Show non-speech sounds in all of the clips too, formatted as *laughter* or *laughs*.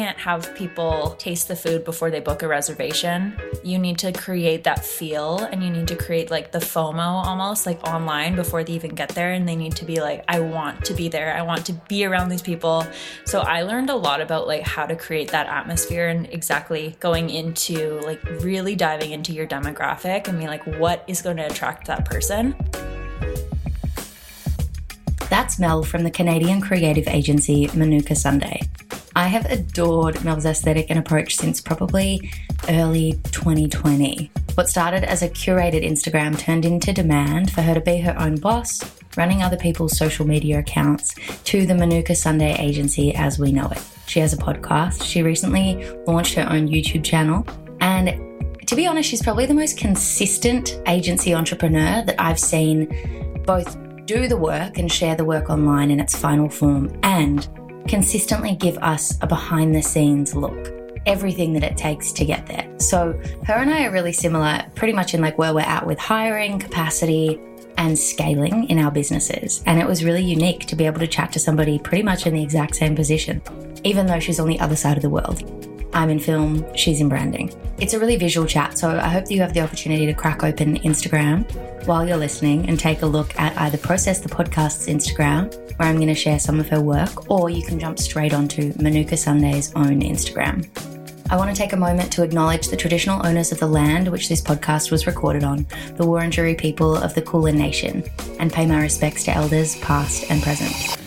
can't have people taste the food before they book a reservation. You need to create that feel and you need to create like the FOMO almost like online before they even get there. And they need to be like, I want to be there. I want to be around these people. So I learned a lot about like how to create that atmosphere and exactly going into like really diving into your demographic and being like, what is going to attract that person. That's Mel from the Canadian creative agency Manuka Sunday. I have adored Mel's aesthetic and approach since probably early 2020. What started as a curated Instagram turned into demand for her to be her own boss, running other people's social media accounts, to the Manuka Sunday agency as we know it. She has a podcast. She recently launched her own YouTube channel. And to be honest, she's probably the most consistent agency entrepreneur that I've seen both do the work and share the work online in its final form and consistently give us a behind the scenes look. Everything that it takes to get there. So, her and I are really similar, pretty much in like where we're at with hiring, capacity, and scaling in our businesses. And it was really unique to be able to chat to somebody pretty much in the exact same position, even though she's on the other side of the world. I'm in film, she's in branding. It's a really visual chat, so I hope that you have the opportunity to crack open Instagram while you're listening and take a look at either Process the Podcast's Instagram, where I'm going to share some of her work, or you can jump straight onto Manuka Sunday's own Instagram. I want to take a moment to acknowledge the traditional owners of the land which this podcast was recorded on, the Wurundjeri people of the Kulin Nation, and pay my respects to elders past and present.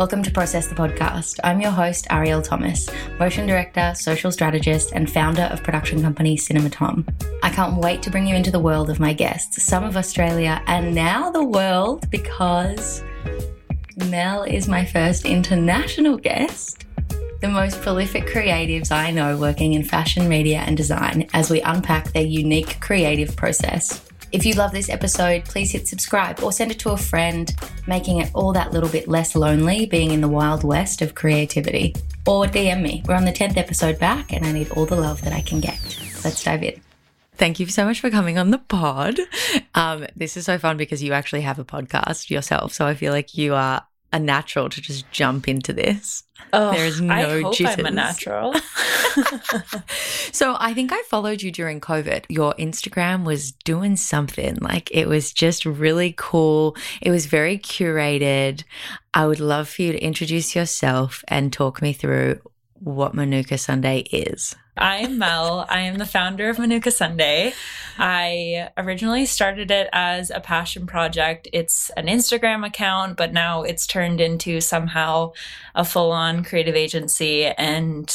Welcome to Process the Podcast. I'm your host, Arielle Thomas, motion director, social strategist, and founder of production company Cinema Thom. I can't wait to bring you into the world of my guests, some of Australia and now the world, because Mel is my first international guest. The most prolific creatives I know working in fashion, media, and design as we unpack their unique creative process. If you love this episode, please hit subscribe or send it to a friend, making it all that little bit less lonely being in the wild west of creativity. Or DM me. We're on the 10th episode back and I need all the love that I can get. Let's dive in. Thank you so much for coming on the pod. Um, this is so fun because you actually have a podcast yourself. So I feel like you are a natural to just jump into this. Oh, there is no I hope jitters. I'm a natural. *laughs* *laughs* so I think I followed you during COVID. Your Instagram was doing something like it was just really cool. It was very curated. I would love for you to introduce yourself and talk me through what Manuka Sunday is. I'm Mel. I am the founder of Manuka Sunday. I originally started it as a passion project. It's an Instagram account, but now it's turned into somehow a full-on creative agency and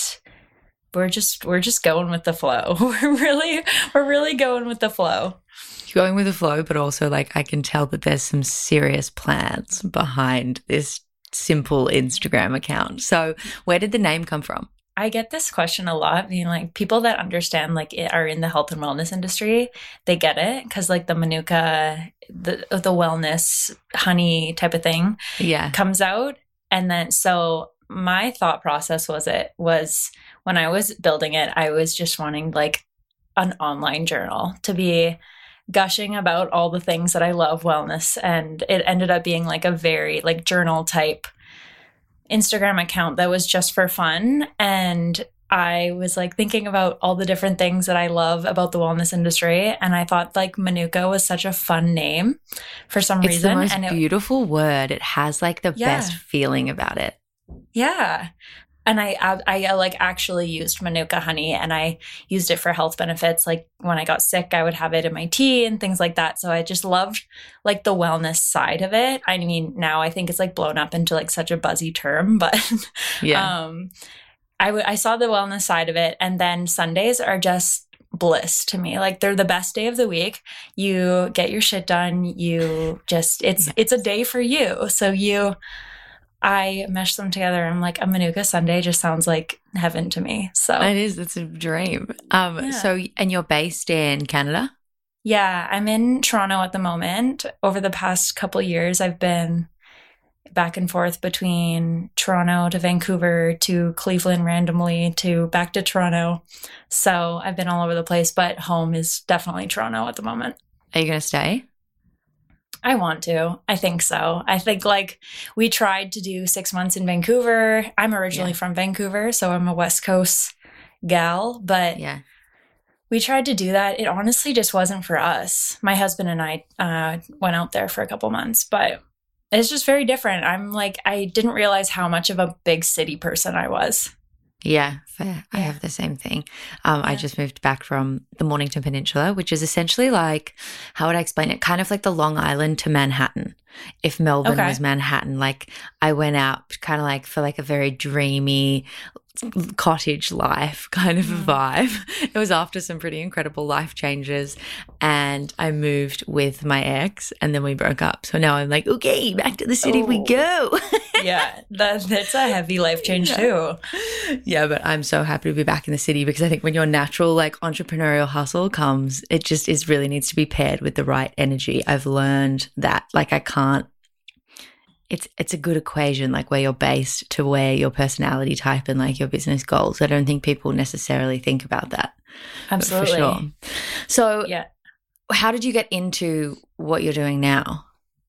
we're just we're just going with the flow. *laughs* We're really we're really going with the flow. Going with the flow, but also like I can tell that there's some serious plans behind this simple Instagram account. So, where did the name come from? I get this question a lot, being like people that understand like it are in the health and wellness industry, they get it because like the manuka, the uh, the wellness honey type of thing, yeah, comes out, and then so my thought process was it was when I was building it, I was just wanting like an online journal to be gushing about all the things that I love wellness and it ended up being like a very like journal type Instagram account that was just for fun and I was like thinking about all the different things that I love about the wellness industry, and I thought like Manuka was such a fun name for some it's reason. It's the most and beautiful word. It has like the yeah. best feeling about it. Yeah, and I, I, I like actually used manuka honey and I used it for health benefits. Like when I got sick, I would have it in my tea and things like that. So I just loved like the wellness side of it. I mean, now I think it's like blown up into like such a buzzy term, *laughs* but yeah. um, I, w- I saw the wellness side of it. And then Sundays are just bliss to me. Like they're the best day of the week. You get your shit done. You just, it's, yes. it's a day for you. So you, I mesh them together. I'm like, a Manuka Sunday just sounds like heaven to me. So it is. It's a dream. Um, yeah. so and you're based in Canada? Yeah, I'm in Toronto at the moment. Over the past couple years, I've been back and forth between Toronto to Vancouver to Cleveland randomly to back to Toronto. So I've been all over the place, but home is definitely Toronto at the moment. Are you going to stay? I want to. I think so. I think like we tried to do six months in Vancouver. I'm originally Yeah. from Vancouver, so I'm a West Coast gal, but Yeah. we tried to do that. It honestly just wasn't for us. My husband and I uh, went out there for a couple months, but it's just very different. I'm like, I didn't realize how much of a big city person I was. Yeah, fair. I have the same thing. Um, I just moved back from the Mornington Peninsula, which is essentially like, how would I explain it? Kind of like the Long Island to Manhattan. If Melbourne Okay. was Manhattan, like I went out kind of like for like a very dreamy cottage life *laughs* kind of a Mm. vibe. It was after some pretty incredible life changes and I moved with my ex and then we broke up. So now I'm like, okay, back to the city we Oh. go. *laughs* yeah, that, that's a heavy life change Yeah. too. yeah, but I'm so happy to be back in the city because I think when your natural like entrepreneurial hustle comes, it just is really needs to be paired with the right energy. I've learned that like I can't it's it's a good equation like where you're based to where your personality type and like your business goals. I don't think people necessarily think about that. Absolutely. Sure. So Yeah. how did you get into what you're doing now?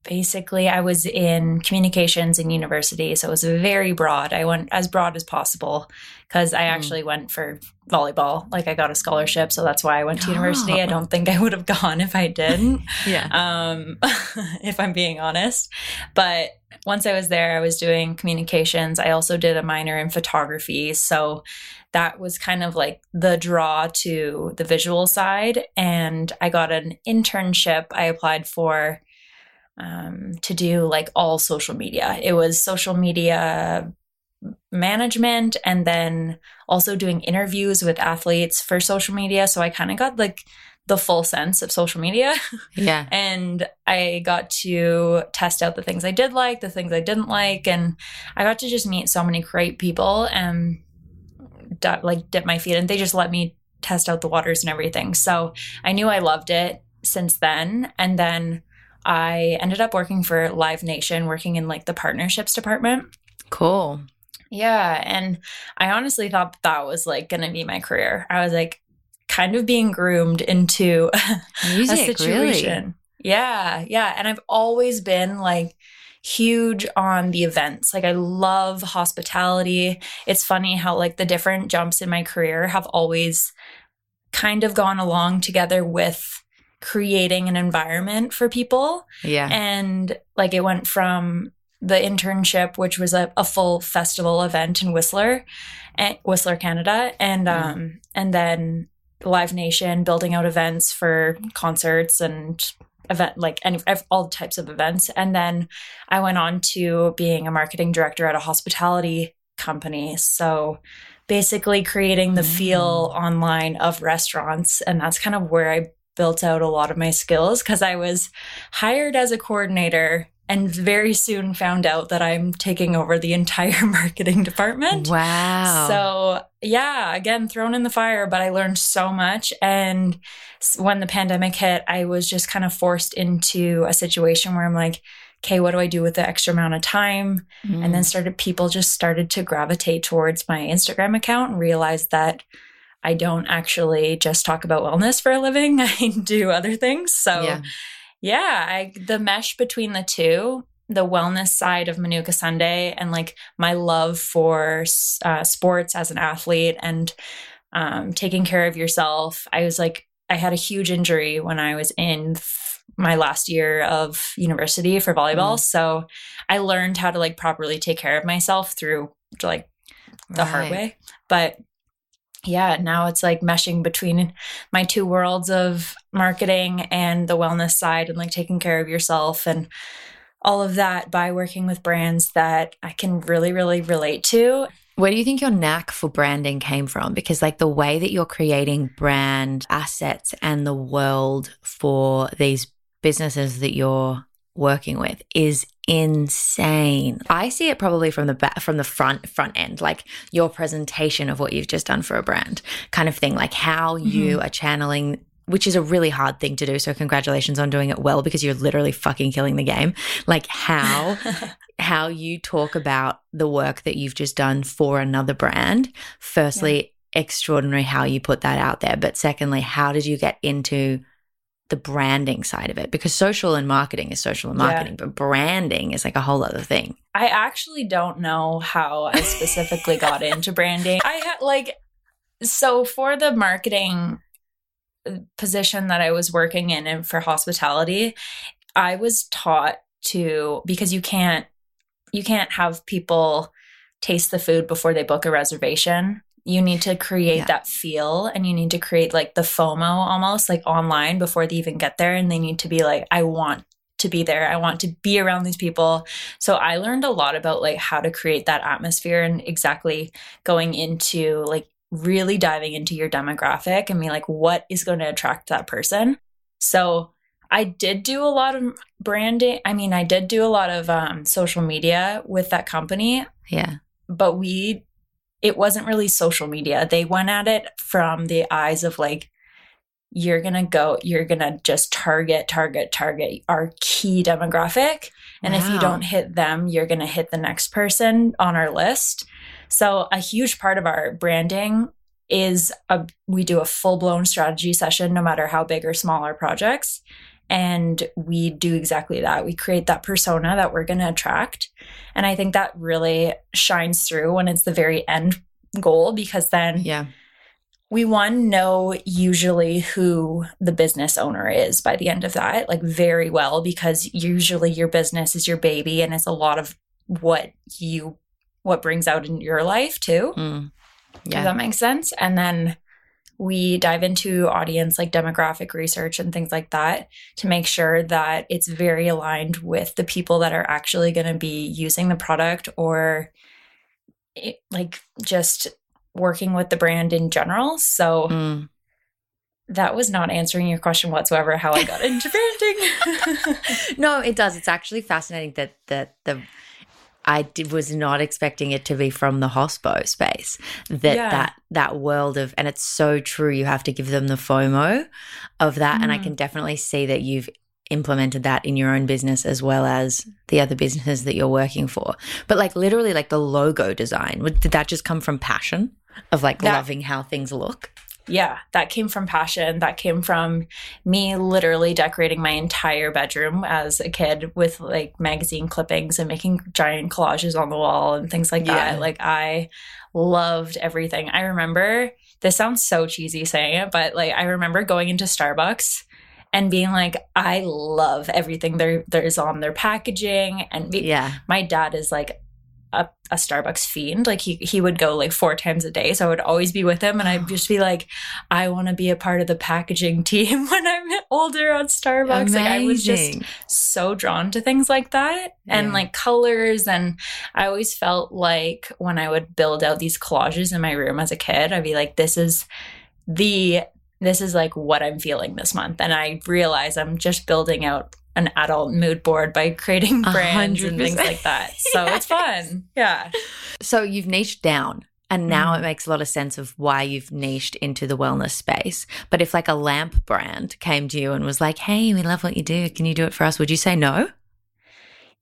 Basically, I was in communications in university, so it was very broad. I went as broad as possible because I Mm. actually went for volleyball. Like I got a scholarship, so that's why I went to university. I Oh. don't think I would have gone if I didn't. *laughs* Yeah. um, *laughs* if I'm being honest. But once I was there, I was doing communications. I also did a minor in photography. So that was kind of like the draw to the visual side. And I got an internship I applied for um, to do like all social media. It was social media management and then also doing interviews with athletes for social media. So I kind of got like the full sense of social media. *laughs* yeah. and I got to test out the things I did like, the things I didn't like, and I got to just meet so many great people and like dip my feet, and they just let me test out the waters and everything. So I knew I loved it since then, and then I ended up working for Live Nation, working in like the partnerships department. Cool. Yeah. And I honestly thought that was like going to be my career. I was like kind of being groomed into *laughs* Music, a situation. Yeah, yeah. And I've always been like huge on the events. Like I love hospitality. It's funny how like the different jumps in my career have always kind of gone along together with creating an environment for people. Yeah. And like it went from the internship, which was a, a full festival event in Whistler, and Whistler, Canada, and Mhm. um, and then Live Nation building out events for concerts and event like any all types of events, and then I went on to being a marketing director at a hospitality company. So basically creating the feel online of restaurants, and that's kind of where I built out a lot of my skills because I was hired as a coordinator and very soon found out that I'm taking over the entire *laughs* marketing department. Wow. So, yeah, again, thrown in the fire, but I learned so much. And when the pandemic hit, I was just kind of forced into a situation where I'm like, okay, what do I do with the extra amount of time? Mm. And then started people just started to gravitate towards my Instagram account and realized that I don't actually just talk about wellness for a living. *laughs* I do other things. So yeah. yeah, I the mesh between the two, the wellness side of Manuka Sunday and like my love for uh, sports as an athlete and um, taking care of yourself. I was like, I had a huge injury when I was in my last year of university for volleyball. So I learned how to like properly take care of myself through like the hard way. But yeah, now it's like meshing between my two worlds of marketing and the wellness side and like taking care of yourself and all of that by working with brands that I can really, really relate to. Where do you think your knack for branding came from? Because, like, the way that you're creating brand assets and the world for these businesses that you're working with is insane. I see it probably from the back, from the front front end, like your presentation of what you've just done for a brand, kind of thing, like how mm-hmm. you are channeling. Which is a really hard thing to do. So, congratulations on doing it well because you're literally fucking killing the game. Like, how *laughs* how you talk about the work that you've just done for another brand. Firstly, extraordinary how you put that out there. But secondly, how did you get into the branding side of it because social and marketing is social and marketing, yeah. but branding is like a whole other thing. I actually don't know how I specifically got into branding. I had like, so for the marketing uh, position that I was working in and for hospitality, I was taught to because you can't you can't have people taste the food before they book a reservation. You need to create yeah. that feel and you need to create like the FOMO almost like online before they even get there. And they need to be like, I want to be there. I want to be around these people. So I learned a lot about like how to create that atmosphere and exactly going into like really diving into your demographic and be like, what is going to attract that person? So I did do a lot of branding. I mean, I did do a lot of um, social media with that company. Yeah. But we, it wasn't really social media. They went at it from the eyes of like, you're going to go, you're going to just target, target, target our key demographic. And wow. if you don't hit them, you're going to hit the next person on our list. So, a huge part of our branding is a, we do a full blown strategy session, no matter how big or small our projects. And we do exactly that. We create that persona that we're going to attract. And I think that really shines through when it's the very end goal because then yeah. we one know usually who the business owner is by the end of that, like very well, because usually your business is your baby and it's a lot of what you what brings out in your life too. Mm. Yeah. Does that make sense? And then we dive into audience like demographic research and things like that to make sure that it's very aligned with the people that are actually going to be using the product or it, like just working with the brand in general. So mm. that was not answering your question whatsoever how I got into branding. *laughs* no, it does. It's actually fascinating that that the I did, was not expecting it to be from the hospo space. That yeah. that that world of, and it's so true. You have to give them the FOMO of that, mm. and I can mm. definitely see that you've implemented that in your own business as well as the other businesses that you're working for. But like literally, like the logo design, did that just come from passion of like that, loving how things look? Yeah, that came from passion. That came from me literally decorating my entire bedroom as a kid with like magazine clippings and making giant collages on the wall and things like yeah. that. Like I loved everything. I remember this sounds so cheesy saying it, but like I remember going into Starbucks and being like, I love everything there there's on their packaging. And be, yeah, my dad is like a, a, Starbucks fiend. Like he he would go like four times a day. So I would always be with him and I'd just be like, I want to be a part of the packaging *laughs* team when I'm older on Starbucks. Amazing. Like I was just so drawn to things like that yeah. and like colors. And I always felt like when I would build out these collages in my room as a kid, I'd be like, this is the this is like what I'm feeling this month. And I realize I'm just building out an adult mood board by creating brands 100%. and things like that. So yeah. it's fun. Yeah. So you've niched down. And now mm. it makes a lot of sense of why you've niched into the wellness space. But if like a lamp brand came to you and was like, "Hey, we love what you do. Can you do it for us?" Would you say no?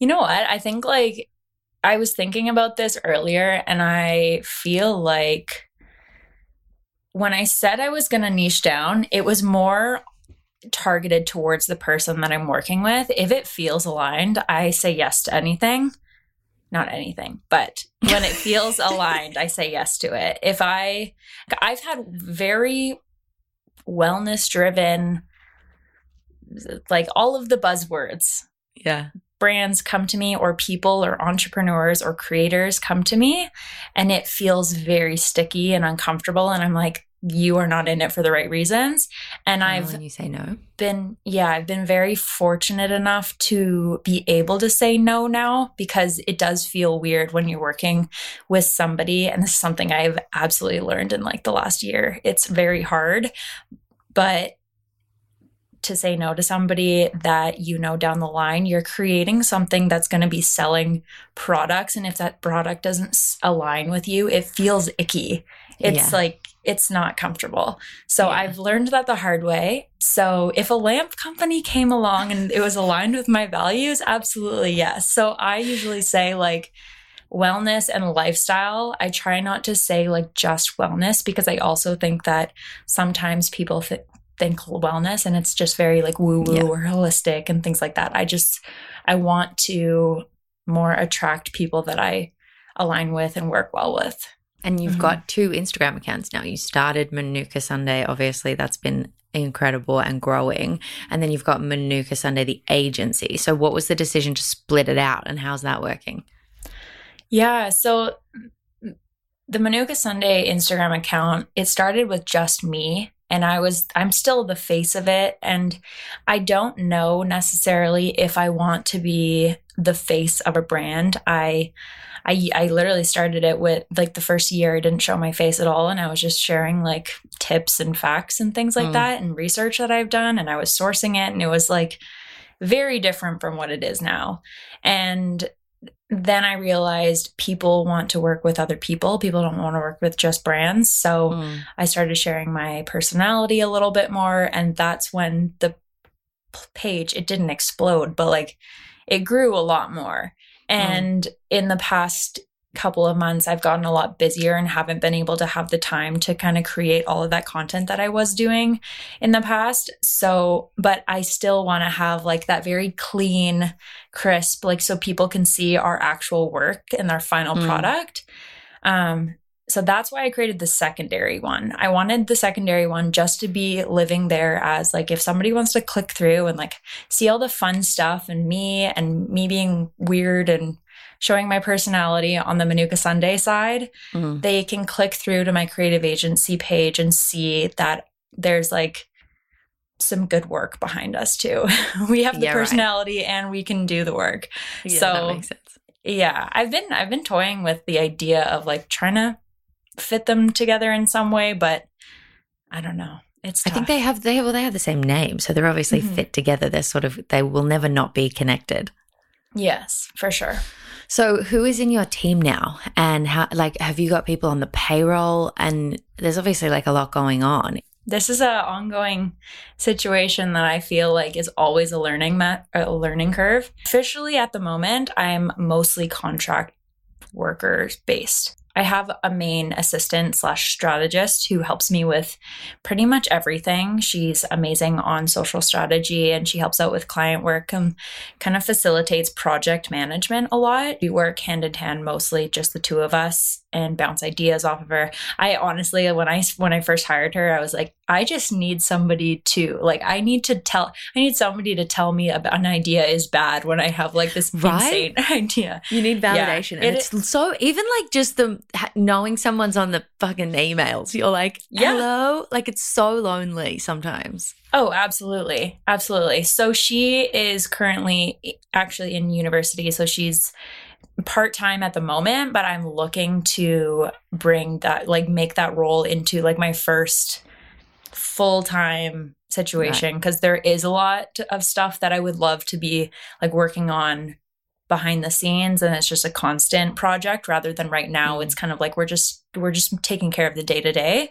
You know what? I think like I was thinking about this earlier and I feel like when I said I was going to niche down, it was more targeted towards the person that I'm working with. If it feels aligned, I say yes to anything. Not anything, but when it feels *laughs* aligned, I say yes to it. If I, I've had very wellness driven, like all of the buzzwords. Yeah. Brands come to me, or people, or entrepreneurs, or creators come to me, and it feels very sticky and uncomfortable. And I'm like, you are not in it for the right reasons. And oh, I've you say no. Been yeah, I've been very fortunate enough to be able to say no now because it does feel weird when you're working with somebody and this is something I've absolutely learned in like the last year. It's very hard, but to say no to somebody that you know down the line, you're creating something that's going to be selling products. And if that product doesn't align with you, it feels icky. It's yeah. like it's not comfortable. So yeah. I've learned that the hard way. So if a lamp company came along and it was aligned with my values, absolutely yes. So I usually say like wellness and lifestyle. I try not to say like just wellness because I also think that sometimes people th- think wellness and it's just very like woo woo Yeah. or holistic and things like that. I just I want to more attract people that I align with and work well with. And you've Mhm. got two Instagram accounts now. You started Manuka Sunday. Obviously, that's been incredible and growing. And then you've got Manuka Sunday, the agency. So, what was the decision to split it out and how's that working? Yeah, so the Manuka Sunday Instagram account, it started with just me and I was I'm still the face of it and I don't know necessarily if I want to be the face of a brand. I I I literally started it with like the first year I didn't show my face at all and I was just sharing like tips and facts and things like Mm. that and research that I've done and I was sourcing it and it was like very different from what it is now. And then I realized people want to work with other people. People don't want to work with just brands. So Mm. I started sharing my personality a little bit more. And that's when the page, it didn't explode, but like it grew a lot more. And in the past couple of months, I've gotten a lot busier and haven't been able to have the time to kind of create all of that content that I was doing in the past. So, but I still want to have like that very clean, crisp, like so people can see our actual work and our final Mm. product. Um, so that's why I created the secondary one. I wanted the secondary one just to be living there as like if somebody wants to click through and like see all the fun stuff and me and me being weird and showing my personality on the Manuka Sunday side, Mm. they can click through to my creative agency page and see that there's like some good work behind us too. *laughs* we have the Yeah, right. personality and we can do the work. Yeah, So- that makes sense. Yeah, I've been I've been toying with the idea of like trying to fit them together in some way, but I don't know. It's I think they have they well they have the same name, so they're obviously Mhm. fit together. They're sort of they will never not be connected. yes, for sure. So, who is in your team now, and how? Like, have you got people on the payroll? And there's obviously like a lot going on. This is a ongoing situation that I feel like is always a learning ma- a learning curve. Officially at the moment, I'm mostly contract workers based. I have a main assistant slash strategist who helps me with pretty much everything. She's amazing on social strategy and she helps out with client work and kind of facilitates project management a lot. We work hand in hand, mostly just the two of us, and bounce ideas off of her. I honestly, when I when I first hired her, I was like, I just need somebody to like. I need to tell. I need somebody to tell me about an idea is bad when I have like this Right? insane *laughs* idea. You need Yeah, validation, and it- it's so even like just the knowing someone's on the fucking emails. You're like, Yeah. hello, like it's so lonely sometimes. Oh, absolutely. Absolutely. So she is currently actually in university. So she's part time at the moment, but I'm looking to bring that, like, make that role into like my first full time situation because there is a lot of stuff that I would love to be like working on behind the scenes and it's just a constant project rather than right now Mhm. it's kind of like we're just we're just taking care of the day to day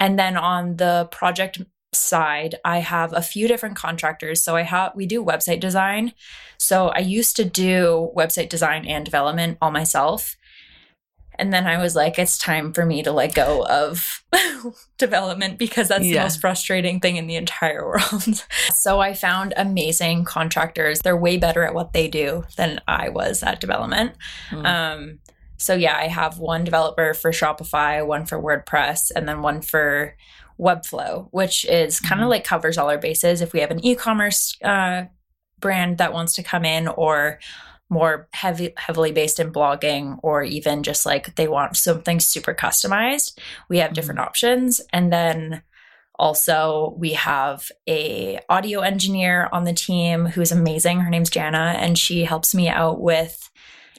and then on the project side, I have a few different contractors. So I have we do website design. So I used to do website design and development all myself. And then I was like, it's time for me to let go of *laughs* development because that's the most frustrating thing in the entire *laughs* world. so I found amazing contractors. They're way better at what they do than I was at development. Mm. Um, so yeah, I have one developer for Shopify, one for WordPress, and then one for Webflow, which is kind of Mhm. like covers all our bases. If we have an e-commerce uh, brand that wants to come in, or more heavy, heavily based in blogging, or even just like they want something super customized, we have different options. And then also we have a audio engineer on the team who's amazing. Her name's Jana, and she helps me out with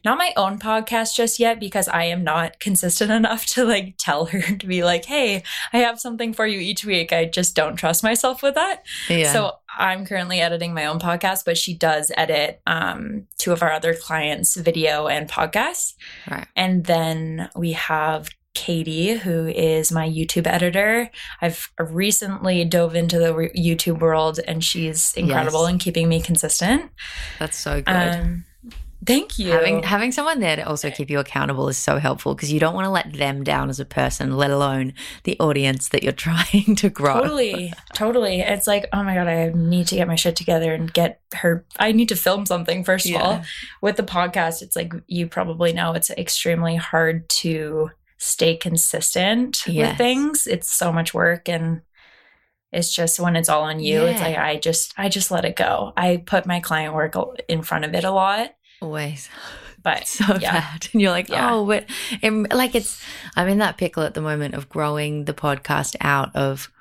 not my own podcast just yet because I am not consistent enough to like tell her *laughs* to be like, hey, I have something for you each week. I just don't trust myself with that. yeah. So I'm currently editing my own podcast, but she does edit um, two of our other clients' video and podcasts. Right. And then we have Katie, who is my YouTube editor. I've recently dove into the re- YouTube world and she's incredible Yes. in keeping me consistent. that's so good. Um, Thank you. Having having someone there to also keep you accountable is so helpful because you don't want to let them down as a person, let alone the audience that you're *laughs* trying to grow. Totally. Totally. It's like, oh my God, I need to get my shit together and get her. I need to film something, first of all. With the podcast, it's like, you probably know it's extremely hard to stay consistent Yes. with things. It's so much work and it's just when it's all on you, it's like I just I just let it go. I put my client work in front of it a lot, Always. but *laughs* so yeah. bad. And you're like, Yeah. oh, but and like it's, I'm in that pickle at the moment of growing the podcast out of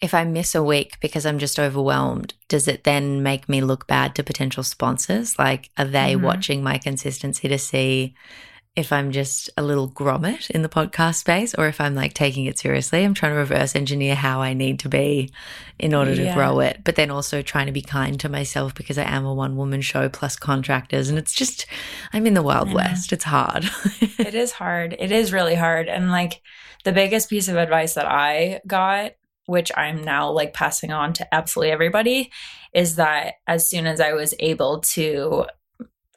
if I miss a week because I'm just overwhelmed, does it then make me look bad to potential sponsors? Like, are they Mhm. watching my consistency to see if I'm just a little grommet in the podcast space or if I'm like taking it seriously? I'm trying to reverse engineer how I need to be in order to grow it, but then also trying to be kind to myself because I am a one woman show plus contractors. And it's just, I'm in the Wild know. West. It's hard. *laughs* it is hard. It is really hard. And like the biggest piece of advice that I got, which I'm now like passing on to absolutely everybody, is that as soon as I was able to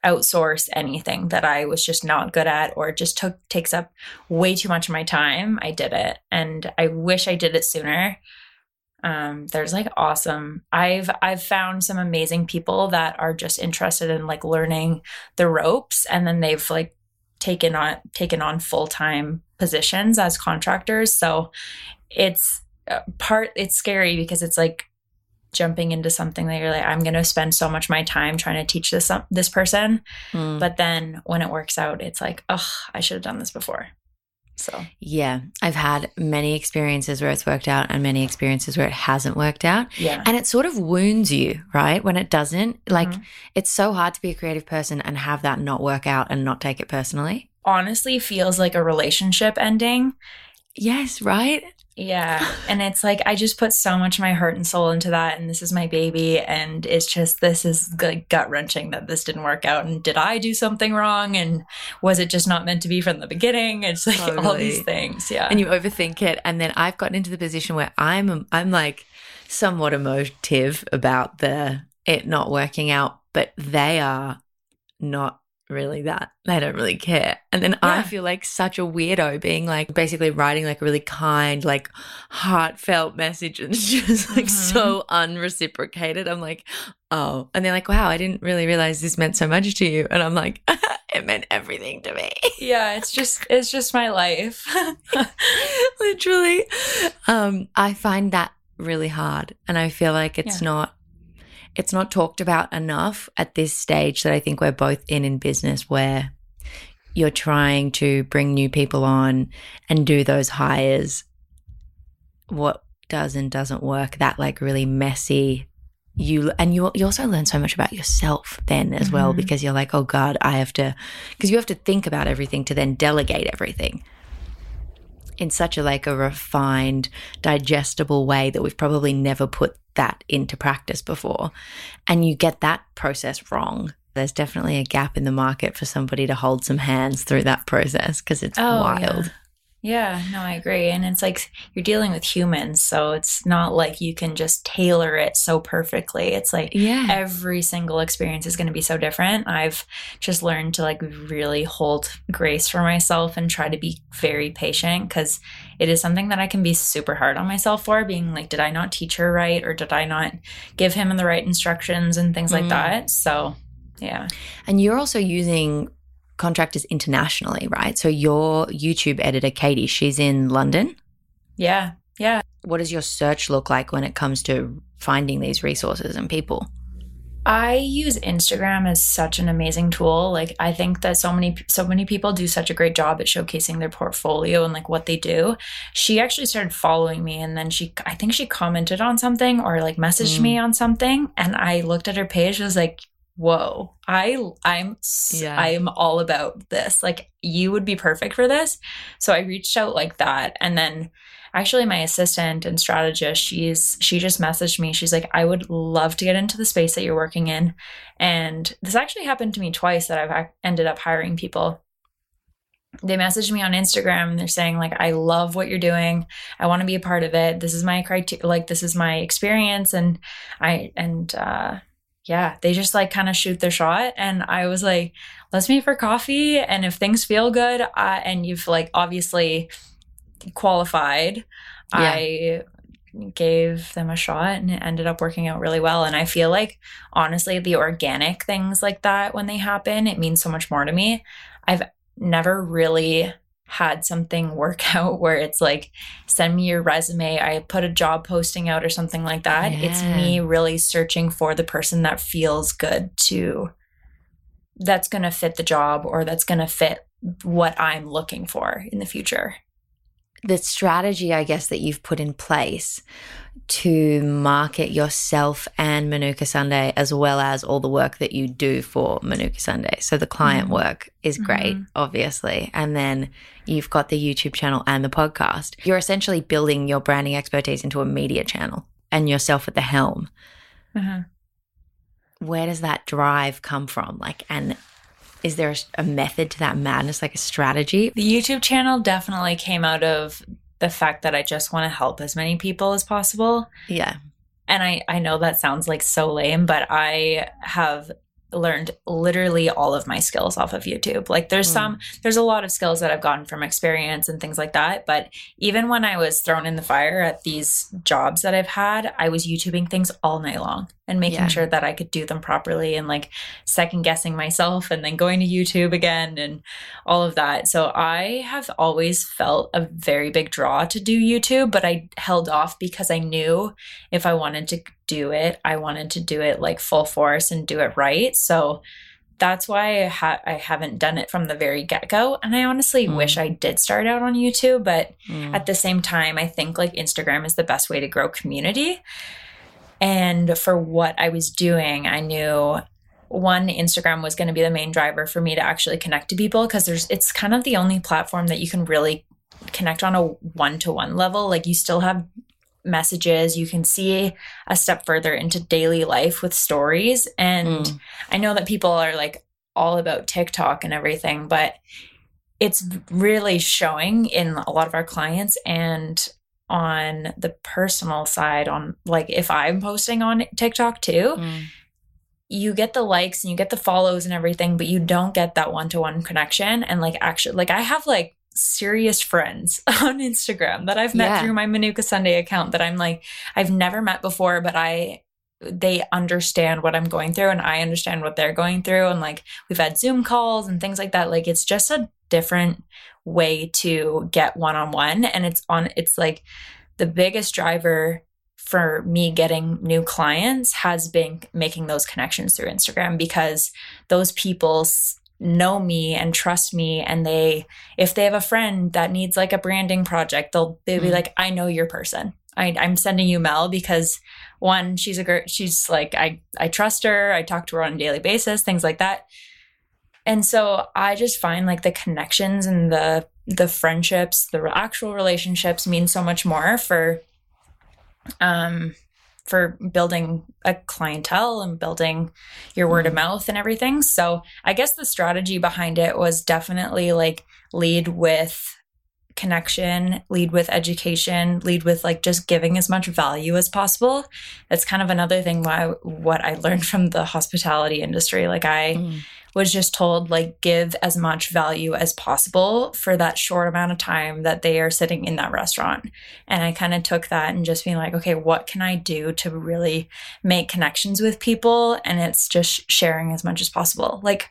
outsource anything that I was just not good at or just took takes up way too much of my time, I did it. And I wish I did it sooner. Um, there's like awesome. I've I've found some amazing people that are just interested in like learning the ropes and then they've like taken on taken on full-time positions as contractors. So it's uh, part it's scary because it's like jumping into something that you're like I'm going to spend so much of my time trying to teach this this person Mm. but then when it works out it's like oh I should have done this before. So yeah, I've had many experiences where it's worked out and many experiences where it hasn't worked out. yeah. And it sort of wounds you, right? When it doesn't. Like, Mhm. it's so hard to be a creative person and have that not work out and not take it personally. honestly feels like a relationship ending. Yes, right? Yeah. And it's like, I just put so much of my heart and soul into that. And this is my baby. And it's just, this is like gut wrenching that this didn't work out. And did I do something wrong? And was it just not meant to be from the beginning? It's like all these things. Yeah. And you overthink it. And then I've gotten into the position where I'm, I'm like somewhat emotive about the, it not working out, but they are not really that. They don't really care. And then I feel like such a weirdo being like basically writing like a really kind, like heartfelt message and it's *laughs* just like Mhm. so unreciprocated. I'm like, oh. And they're like, wow, I didn't really realize this meant so much to you. And I'm like, *laughs* it meant everything to me. yeah. It's just, *laughs* it's just my life. Literally. Um, I find that really hard. And I feel like it's Yeah. not it's not talked about enough at this stage that I think we're both in in business where you're trying to bring new people on and do those hires. What does and doesn't work, that like really messy you and you you also learn so much about yourself then as well Mhm. because you're like oh god i have to because you have to think about everything to then delegate everything in such a like a refined digestible way that we've probably never put that into practice before. And you get that process wrong. There's definitely a gap in the market for somebody to hold some hands through that process because it's oh, wild. Oh, Yeah, no, I agree. And it's like you're dealing with humans, so it's not like you can just tailor it so perfectly. It's like yeah every single experience is going to be so different. I've just learned to like really hold grace for myself and try to be very patient because it is something that I can be super hard on myself for being like, did I not teach her right? Or did I not give him the right instructions and things like Mm. that? So, yeah. And you're also using contractors internationally, right? So your YouTube editor, Katie, she's in London. Yeah. Yeah. What does your search look like when it comes to finding these resources and people? I use Instagram as such an amazing tool. Like I think that so many so many people do such a great job at showcasing their portfolio and like what they do. She actually started following me and then she I think she commented on something or like messaged Mm. me on something and I looked at her page and was like, "Whoa. I I'm Yeah. I'm all about this. Like you would be perfect for this." So I reached out like that and then actually my assistant and strategist she's she just messaged me she's like i would love to get into the space that you're working in and this actually happened to me twice that i've ended up hiring people they messaged me on instagram and they're saying like i love what you're doing i want to be a part of it this is my criteria like this is my experience and i and uh yeah, they just like kind of shoot their shot. And I was like, let's meet for coffee. And if things feel good uh, and you've like obviously qualified, Yeah. I gave them a shot and it ended up working out really well. And I feel like honestly, the organic things like that when they happen, it means so much more to me. I've never really had something work *laughs* out where it's like send me your resume i put a job posting out or something like that it's me really searching for the person that feels good to that's going to fit the job or that's going to fit what i'm looking for in the future the strategy, I guess, that you've put in place to market yourself and Manuka Sunday, as well as all the work that you do for Manuka Sunday. So the client Mhm. work is great, Mhm. obviously. And then you've got the YouTube channel and the podcast. You're essentially building your branding expertise into a media channel and yourself at the helm. Uh-huh. Where does that drive come from? Like, and is there a, a method to that madness, like a strategy? The YouTube channel definitely came out of the fact that I just want to help as many people as possible. Yeah. And I, I know that sounds like so lame, but I have learned literally all of my skills off of YouTube. Like there's Mm. some there's a lot of skills that I've gotten from experience and things like that, but even when I was thrown in the fire at these jobs that I've had, I was YouTubing things all night long and making Yeah. sure that I could do them properly and like second guessing myself and then going to YouTube again and all of that. So I have always felt a very big draw to do YouTube, but I held off because I knew if I wanted to do it, I wanted to do it like full force and do it right. So that's why I, ha- I haven't done it from the very get go. And I honestly Mm. wish I did start out on YouTube, but Mm. at the same time, I think like Instagram is the best way to grow community. And for what I was doing, I knew one Instagram was going to be the main driver for me to actually connect to people because there's it's kind of the only platform that you can really connect on a one-to-one level. Like you still have messages, you can see a step further into daily life with stories and Mm. I know that people are like all about TikTok and everything, but it's really showing in a lot of our clients and on the personal side on like if I'm posting on TikTok too, Mm. you get the likes and you get the follows and everything, but you don't get that one-to-one connection and like actually like I have like serious friends *laughs* on Instagram that I've met Yeah. through my Manuka Sunday account that I'm like I've never met before, but I they understand what I'm going through and I understand what they're going through and like we've had Zoom calls and things like that. Like it's just a different way to get one-on-one and it's on it's like the biggest driver for me getting new clients has been making those connections through Instagram because those people know me and trust me and they if they have a friend that needs like a branding project they'll they'll be Mm. like I know your person. I, I'm sending you Mel because one she's a girl she's like I I trust her. I talk to her on a daily basis things like that. And so I just find like the connections and the the friendships the actual relationships mean so much more for um for building a clientele and building your word of mouth and everything. So I guess the strategy behind it was definitely like lead with connection, lead with education, lead with like just giving as much value as possible. That's kind of another thing why what I learned from the hospitality industry. Like I Mm. Was just told like give as much value as possible for that short amount of time that they are sitting in that restaurant and i kind of took that and just being like okay what can i do to really make connections with people and it's just sharing as much as possible like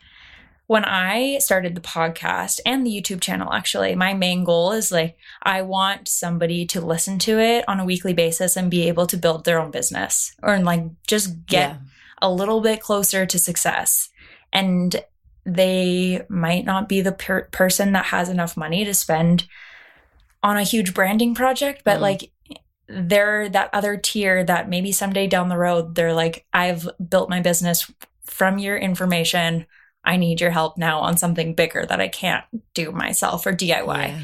when i started the podcast and the youtube channel actually my main goal is like i want somebody to listen to it on a weekly basis and be able to build their own business or like just get Yeah. a little bit closer to success. And they might not be the per- person that has enough money to spend on a huge branding project, but Mm. like they're that other tier that maybe someday down the road, they're like, I've built my business from your information. I need your help now on something bigger that I can't do myself or DIY Yeah.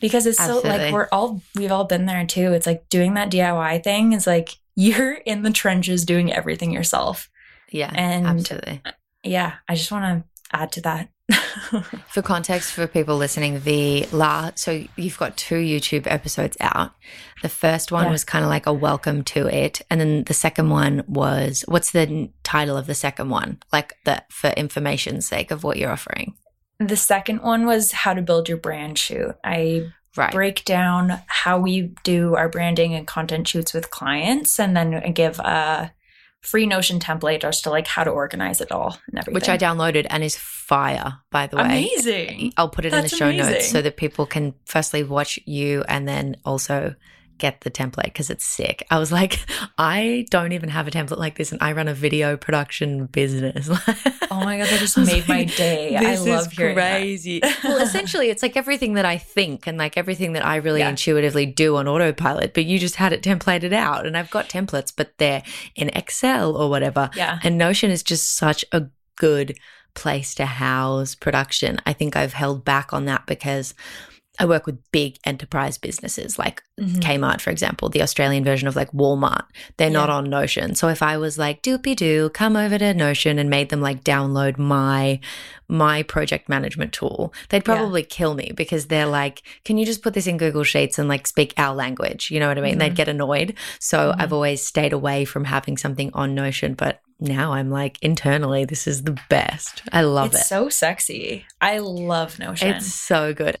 because it's so like we're all we've all been there too. It's like doing that DIY thing is like *laughs* you're in the trenches doing everything yourself. Yeah. And- absolutely. Yeah, I just want to add to that. *laughs* For context for people listening, the la so you've got two YouTube episodes out. The first one Yeah. was kind of like a welcome to it, and then the second one was what's the title of the second one? Like the for information's sake of what you're offering. the second one was how to build your brand shoot. I Right. break down how we do our branding and content shoots with clients, and then give a free Notion template as to like how to organize it all and everything. Which I downloaded and is fire, by the way. amazing. I'll put it in the That's show notes so that people can firstly watch you and then also get the template because it's sick. I was like, *laughs* I don't even have a template like this, and I run a video production business. *laughs* Oh my god, that just made my like, day. I love is crazy. *laughs* well, essentially, it's like everything that I think and like everything that I really Yeah. intuitively do on autopilot. But you just had it templated out, and I've got templates, but they're in Excel or whatever. Yeah. And Notion is just such a good place to house production. I think I've held back on that because I work with big enterprise businesses like Mhm. Kmart, for example, the Australian version of like Walmart. They're not on Notion. So if I was like, doopy doo, come over to Notion and made them like download my my project management tool, they'd Yeah. probably kill me because they're like, can you just put this in Google Sheets and like speak our language? You know what I mean? Mhm. They'd get annoyed. So Mhm. I've always stayed away from having something on Notion, but now I'm like internally, this is the best. I love it's it. so sexy. I love Notion. it's so good.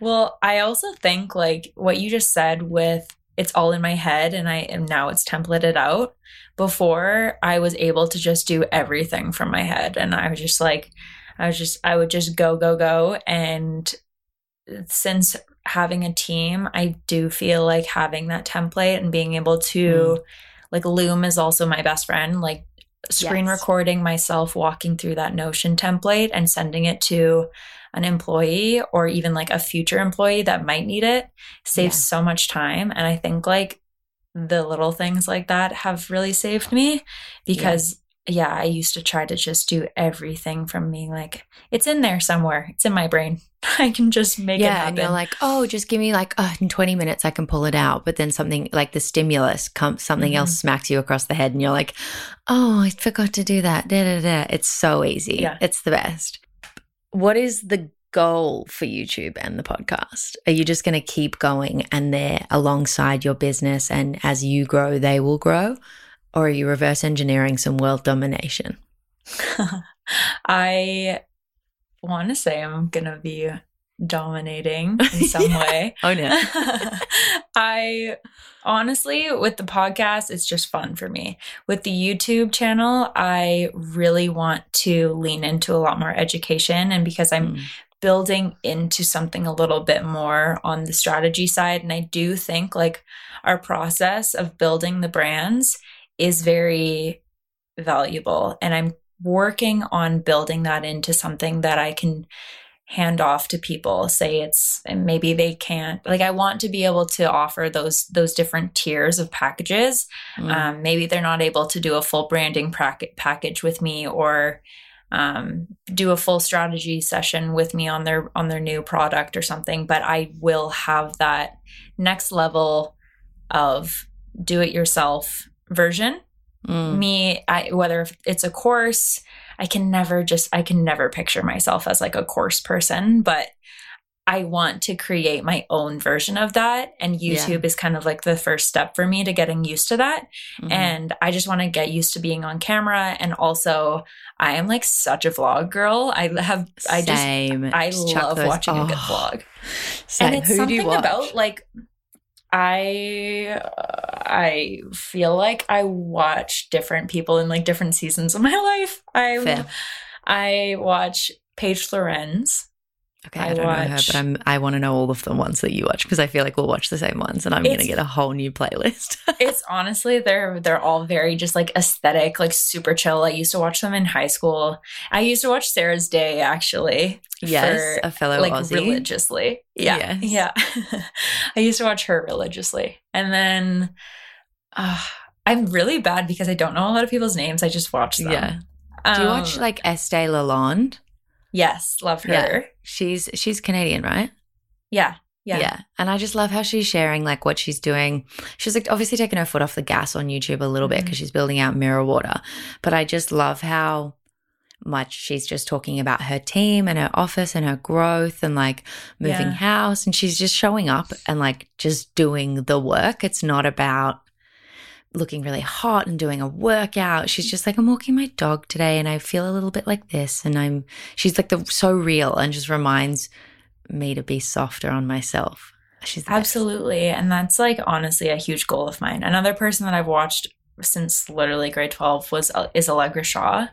Well, I also think like what you just said with it's all in my head and I am now it's templated out. Before I was able to just do everything from my head and I was just like I was just I would just go go go and since having a team, I do feel like having that template and being able mm-hmm. to like Loom is also my best friend like screen Yes. recording myself walking through that Notion template and sending it to an employee or even like a future employee that might need it saves Yeah. so much time. And I think like the little things like that have really saved me because yeah, I used to try to just do everything from being like, it's in there somewhere. It's in my brain. *laughs* I can just make it yeah, happen. and you're like, oh, just give me like oh, in 20 minutes I can pull it out. But then something like the stimulus comes, something Mhm. else smacks you across the head, and you're like, oh, I forgot to do that. Da, da, da. It's so easy. Yeah. It's the best. What is the goal for YouTube and the podcast? Are you just going to keep going and they're alongside your business, and as you grow, they will grow? Or are you reverse engineering some world domination? *laughs* I want to say I'm going to be dominating *laughs* in some way. Oh, no. *laughs* I honestly, with the podcast, it's just fun for me. With the YouTube channel, I really want to lean into a lot more education. And because I'm Mm. building into something a little bit more on the strategy side, and I do think like our process of building the brands is very valuable. And I'm working on building that into something that I can hand off to people say it's maybe they can't like i want to be able to offer those those different tiers of packages Mm. um, maybe they're not able to do a full branding prac- package with me or um, do a full strategy session with me on their on their new product or something but i will have that next level of do it yourself version Mm. me I, whether it's a course i can never just i can never picture myself as like a course person but i want to create my own version of that and Yeah. youtube is kind of like the first step for me to getting used to that Mhm. and i just want to get used to being on camera and also i am like such a vlog girl i have i just Same. i Just love watching a good oh, vlog *laughs* Same. and it's Who do something about like I I feel like I watch different people in like different seasons of my *laughs* life. I Fair. I watch Paige Lorenze. Okay, I I, don't know her, but I'm I want to know all of the ones that you watch because I feel like we'll watch the same ones, and I'm going to get a whole new playlist. *laughs* It's honestly they're they're all very just like aesthetic, like super chill. I used to watch them in high school. I used to watch Sarah's Day actually. yes, for, a fellow like Aussie. religiously. Yeah. Yes. Yeah. *laughs* I used to watch her religiously. And then uh, I'm really bad because I don't know a lot of people's names. I just watch them. Yeah. Do you watch Um, like Estee Lalonde? Yes, love her. Yeah. She's she's Canadian, right? Yeah. Yeah. yeah. And I just love how she's sharing like what she's doing. She's like obviously taking her foot off the gas on YouTube a little bit mm-hmm. because she's building out mirror water. But I just love how much she's just talking about her team and her office and her growth and like moving Yeah. house and she's just showing up and like just doing the work. It's not about looking really hot and doing a workout. She's just like I'm walking my dog today and I feel a little bit like this and I'm she's like the so real and just reminds me to be softer on myself. She's the best. Absolutely. And that's like honestly a huge goal of mine. Another person that I've watched since literally grade 12 was uh, is Allegra Shaw.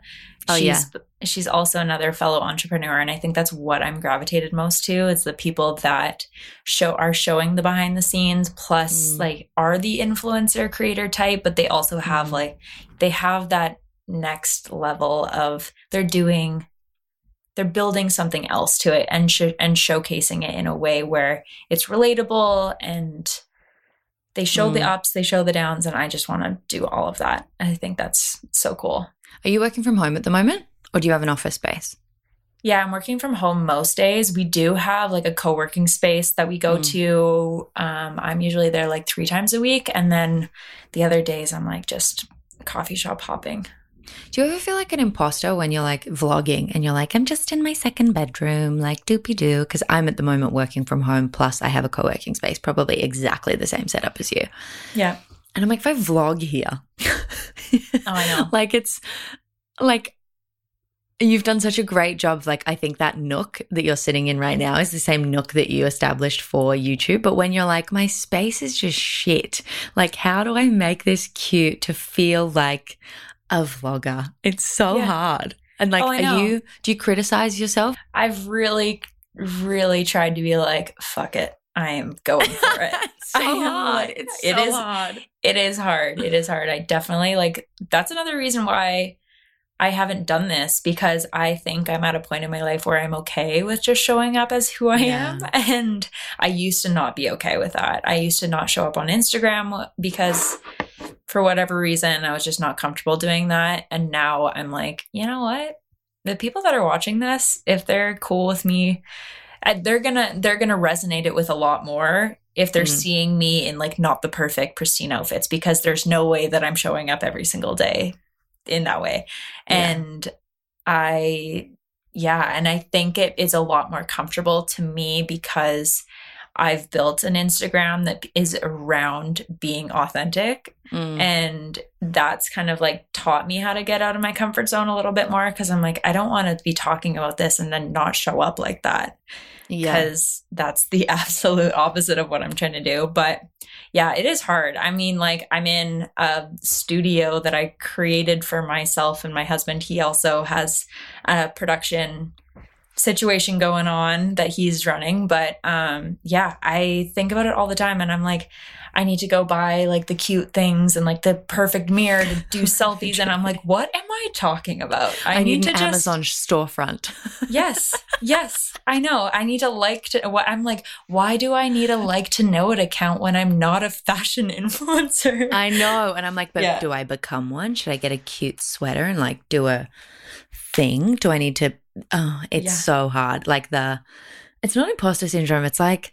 Oh, she's, yeah. She's also another fellow entrepreneur. And I think that's what I'm gravitated most to is the people that show are showing the behind the scenes, plus Mm. like are the influencer creator type, but they also have Mm. like they have that next level of they're doing they're building something else to it and sh- and showcasing it in a way where it's relatable and they show the Mm. ups, they show the downs, and I just want to do all of that. I think that's so cool. Are you working from home at the moment or do you have an office space? Yeah, I'm working from home most days. We do have like a co working space that we go Mm. to. Um, I'm usually there like three times a week. And then the other days, I'm like just coffee shop hopping. Do you ever feel like an imposter when you're like vlogging and you're like, I'm just in my second bedroom, like doopy doo? Because I'm at the moment working from home, plus I have a co working space, probably exactly the same setup as you. Yeah. And I'm like, if I vlog here, *laughs* Oh, I know. *laughs* like it's like, You've done such a great job. Like, I think that nook that you're sitting in right now is the same nook that you established for YouTube. But when you're like, my space is just shit, like, how do I make this cute to feel like a vlogger? It's so Yeah. hard. And like, Oh, are you, do you criticize yourself? I've really, really tried to be like, fuck it. I am going for it. it's *laughs* *laughs* so I am hard. like- It's it so is- hard. it is hard. It is hard. I definitely like that's another reason why I haven't done this because I think I'm at a point in my life where I'm okay with just showing up as who I Yeah. am. And I used to not be okay with that. I used to not show up on Instagram because for whatever reason, I was just not comfortable doing that. And now I'm like, you know what? The people that are watching this, if they're cool with me, they're gonna they're gonna resonate it with a lot more if they're Mhm. seeing me in like not the perfect pristine outfits because there's no way that I'm showing up every single day in that way. Yeah. And I yeah, and I think it is a lot more comfortable to me because I've built an Instagram that is around being authentic Mm. and that's kind of like taught me how to get out of my comfort zone a little bit more because I'm like I don't want to be talking about this and then not show up like that yeah. because that's the *laughs* absolute opposite of what I'm trying to do. But yeah, it is hard. I mean, like, I'm in a studio that I created for myself and my husband. He also has a production situation going on that he's running. But um, yeah, I think about it all the time and I'm like, I need to go buy like the cute things and like the perfect mirror to do *laughs* selfies. And I'm like, what am I talking about? I, need, to an just Amazon storefront. *laughs* yes yes i know i need to like to what i'm like why do i need a like to know it account when i'm not a fashion *laughs* influencer I know. And I'm like, but Yeah. do I become one? Should I get a cute sweater and like do a thing? Do I need to? Oh, it's Yeah. so hard. Like the, it's not imposter syndrome. It's like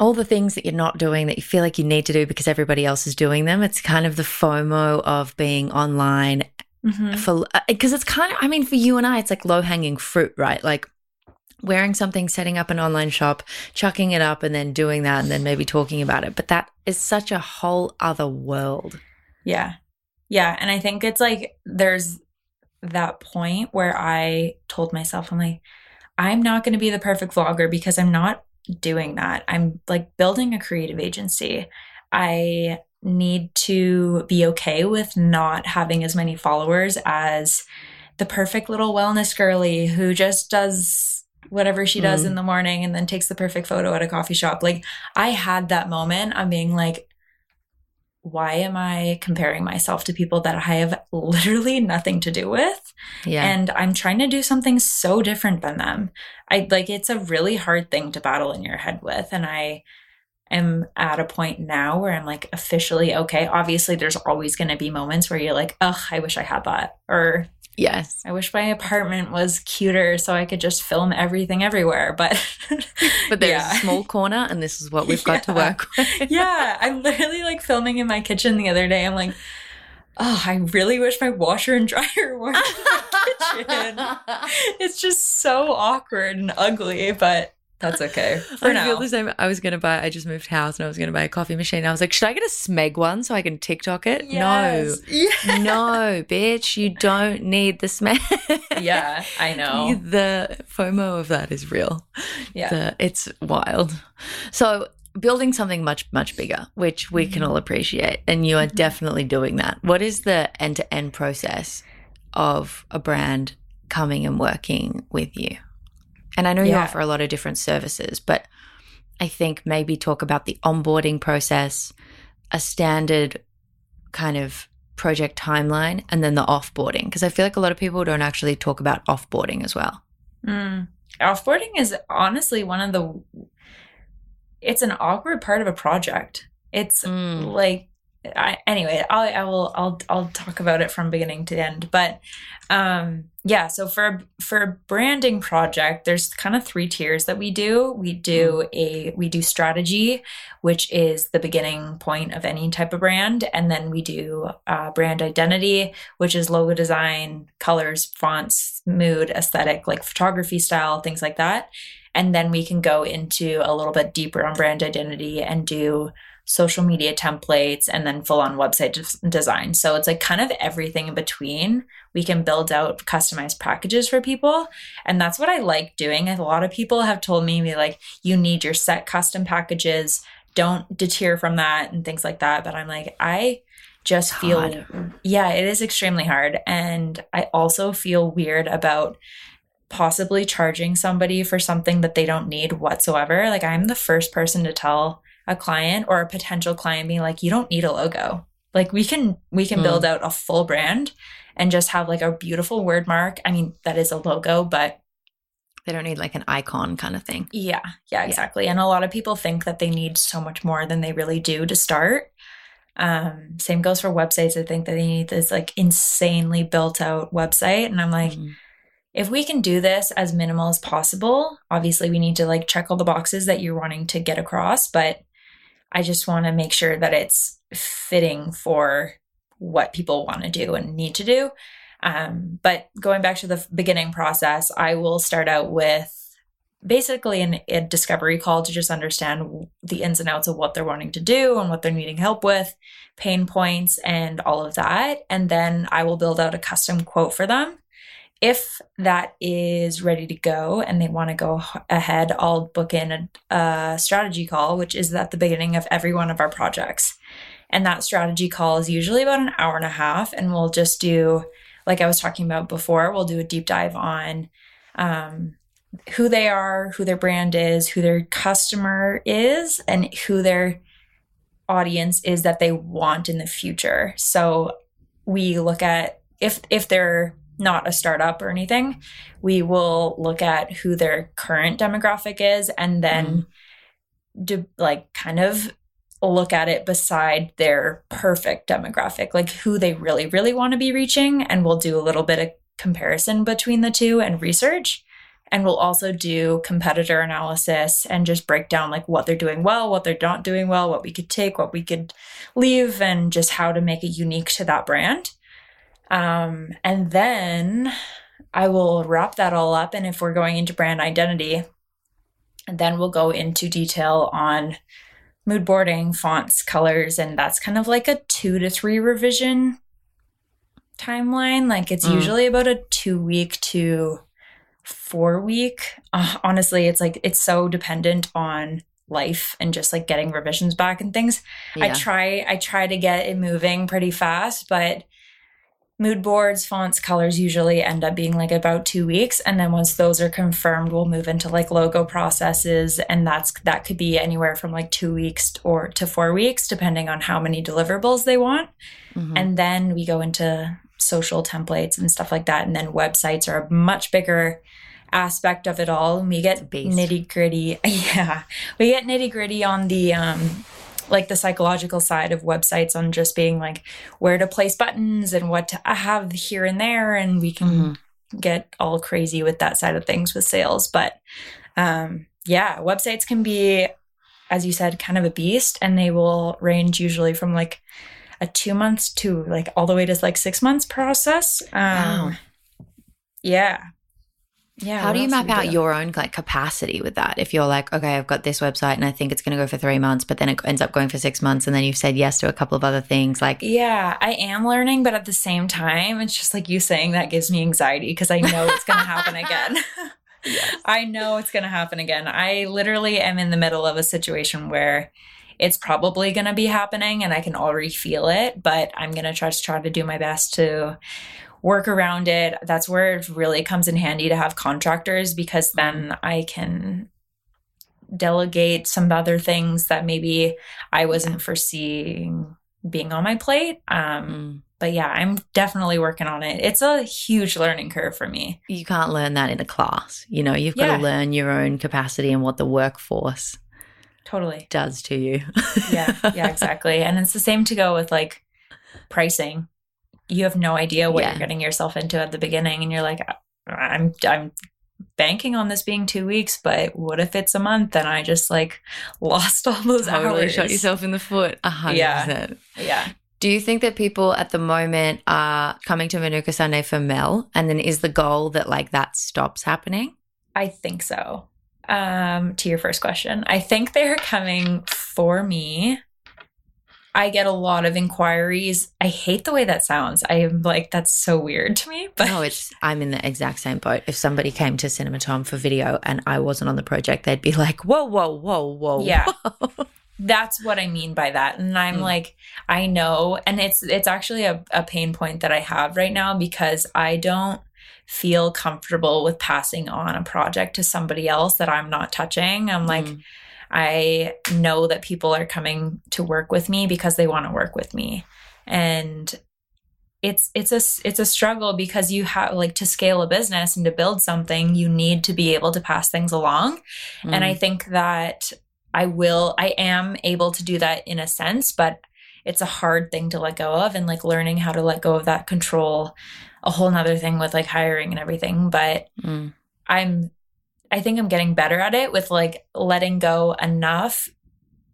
all the things that you're not doing that you feel like you need to do because everybody else is doing them. It's kind of the FOMO of being online Mhm. for because it's kind of i mean for you and i it's like low hanging fruit right like wearing something setting up an online shop chucking it up and then doing that and then maybe talking about it but that is such a whole other world yeah yeah and i think it's like there's that point where i told myself i'm like i'm not going to be the perfect vlogger because i'm not doing that i'm like building a creative agency i need to be okay with not having as many followers as the perfect little wellness girly who just does whatever she does Mm. in the morning and then takes the perfect photo at a coffee shop. Like I had that moment of being like, why am I comparing myself to people that I have literally nothing to do with? yeah And I'm trying to do something so different than them. I like it's a really hard thing to battle in your head with. And I am at a point now where I'm like officially okay. Obviously, there's always going to be moments where you're like, ugh, I wish I had that. Or yes I wish my apartment was cuter so I could just film everything everywhere. But, *laughs* but there's yeah. a small corner and this is what we've got to work with *laughs* yeah, I'm literally like filming in my kitchen the other day. I'm like, oh, I really wish my washer and dryer *laughs* worked. kitchen. It's just so awkward and ugly, but that's okay *laughs* for I now. feel the same. I was gonna buy. I just moved house and I was gonna buy a coffee machine. I was like, should I get a Smeg one so I can TikTok it? Yes. *laughs* No, no, bitch, you don't need the Smeg. *laughs* Yeah, I know. the FOMO of that is real. Yeah. The- it's wild. So building something much much bigger, which we can all appreciate, and you are Mhm. definitely doing that. What is the end to end process of a brand coming and working with you? And I know you offer a lot of different services, but I think maybe talk about the onboarding process, a standard kind of project timeline, and then the offboarding. Because I feel like a lot of people don't actually talk about offboarding as well. Mm. Offboarding is honestly one of the. It's an awkward part of a project. It's Mm. like I, anyway I'll, i will i'll i'll talk about it from beginning to end but um yeah so for for a branding project there's kind of three tiers that we do. We do a we do strategy which is the beginning point of any type of brand and then we do uh, brand identity which is logo design colors fonts mood aesthetic like photography style things like that. And then we can go into a little bit deeper on brand identity and do social media templates and then full on website des- design. So it's like kind of everything in between. We can build out customized packages for people. And that's what I like doing. A lot of people have told me, like, you need your set custom packages. Don't deter from that and things like that. But I'm like, I just It's feel, hard. yeah, it is extremely hard. And I also feel weird about possibly charging somebody for something that they don't need whatsoever. Like I'm the first person to tell a client or a potential client being like, you don't need a logo. Like we can we can Mm. build out a full brand and just have like a beautiful word mark. I mean, that is a logo, but They don't need like an icon kind of thing. yeah, yeah, exactly. And a lot of people think that they need so much more than they really do to start. Um, same goes for websites. I think that they need this like insanely built out website. And I'm like, Mhm. if we can do this as minimal as possible, obviously we need to like check all the boxes that you're wanting to get across, but I just want to make sure that it's fitting for what people want to do and need to do. Um, but going back to the beginning process, I will start out with basically an, a discovery call to just understand the ins and outs of what they're wanting to do and what they're needing help with, pain points, and all of that. And then I will build out a custom quote for them. If that is ready to go and they want to go ahead, I'll book in a, a strategy call, which is at the beginning of every one of our projects. And that strategy call is usually about an hour and a half. And we'll just do, like I was talking about before, we'll do a deep dive on um, who they are, who their brand is, who their customer is, and who their audience is that they want in the future. So we look at if if they're not a startup or anything, we will look at who their current demographic is and then mm-hmm. do like kind of look at it beside their perfect demographic, like who they really, really want to be reaching. And we'll do a little bit of comparison between the two and research. And we'll also do competitor analysis and just break down like what they're doing well, what they're not doing well, what we could take, what we could leave, and just how to make it unique to that brand. Um, and then I will wrap that all up. And if we're going into brand identity, then we'll go into detail on mood boarding, fonts, colors, and that's kind of like a two to three revision timeline. Like it's Mm. usually about a two week to four week. Uh, honestly, it's like it's so dependent on life and just like getting revisions back and things. I try I try to get it moving pretty fast, but mood boards, fonts, colors usually end up being like about 2 weeks and then once those are confirmed, we'll move into like logo processes and that's that could be anywhere from like 2 weeks or to 4 weeks depending on how many deliverables they want. Mhm. And then we go into social templates and stuff like that and then websites are a much bigger aspect of it all. We get nitty gritty. *laughs* Yeah. We get nitty gritty on the um like the psychological side of websites on just being like where to place buttons and what to have here and there and we can Mhm. get all crazy with that side of things with sales but um yeah websites can be as you said kind of a beast and they will range usually from like a two months to like all the way to like six months process um Wow. Yeah. Yeah. How do you map out do? your own like capacity with that? If you're like, okay, I've got this website and I think it's going to go for three months, but then it ends up going for six months, and then you've said yes to a couple of other things, like Yeah, I am learning, but at the same time, it's just like you saying that gives me anxiety because I know it's going to happen again. *laughs* *laughs* I know it's going to happen again. I literally am in the middle of a situation where it's probably going to be happening and I can already feel it, but I'm going to try to try to do my best to work around it. That's where it really comes in handy to have contractors because then I can delegate some other things that maybe I wasn't foreseeing being on my plate. Um, mm, but yeah, I'm definitely working on it. It's a huge learning curve for me. you can't learn that in a class. You know, you've got to learn your own capacity and what the workforce Totally. does to you. Yeah, yeah, *laughs* exactly. And it's the same to go with like pricing. You have no idea what Yeah. you're getting yourself into at the beginning, and you're like, I'm, I'm banking on this being two weeks, but what if it's a month and I just like *laughs* lost all those totally hours? shot yourself in the foot. A hundred Yeah. percent. Yeah. Do you think that people at the moment are coming to Manuka Sunday for Mel? And then is the goal that like that stops happening? I think so. Um, to your first question, I think they're coming for me. I get a lot of inquiries. I hate the way that sounds. I am like, that's so weird to me. *laughs* But no, it's I'm in the exact same boat. If somebody came to Cinema Thom for video and I wasn't on the project, they'd be like, "Whoa, whoa, whoa, whoa!" Yeah. whoa." that's what I mean by that. And I'm Mm. like, I know, and it's it's actually a, a pain point that I have right now because I don't feel comfortable with passing on a project to somebody else that I'm not touching. I'm like, Mm. I know that people are coming to work with me because they want to work with me. And it's it's a it's a struggle because you have like to scale a business and to build something you need to be able to pass things along and I Mm. think that I will I am able to do that in a sense but it's a hard thing to let go of and like learning how to let go of that control a whole nother thing with like hiring and everything but Mm. I'm I think I'm getting better at it with like letting go enough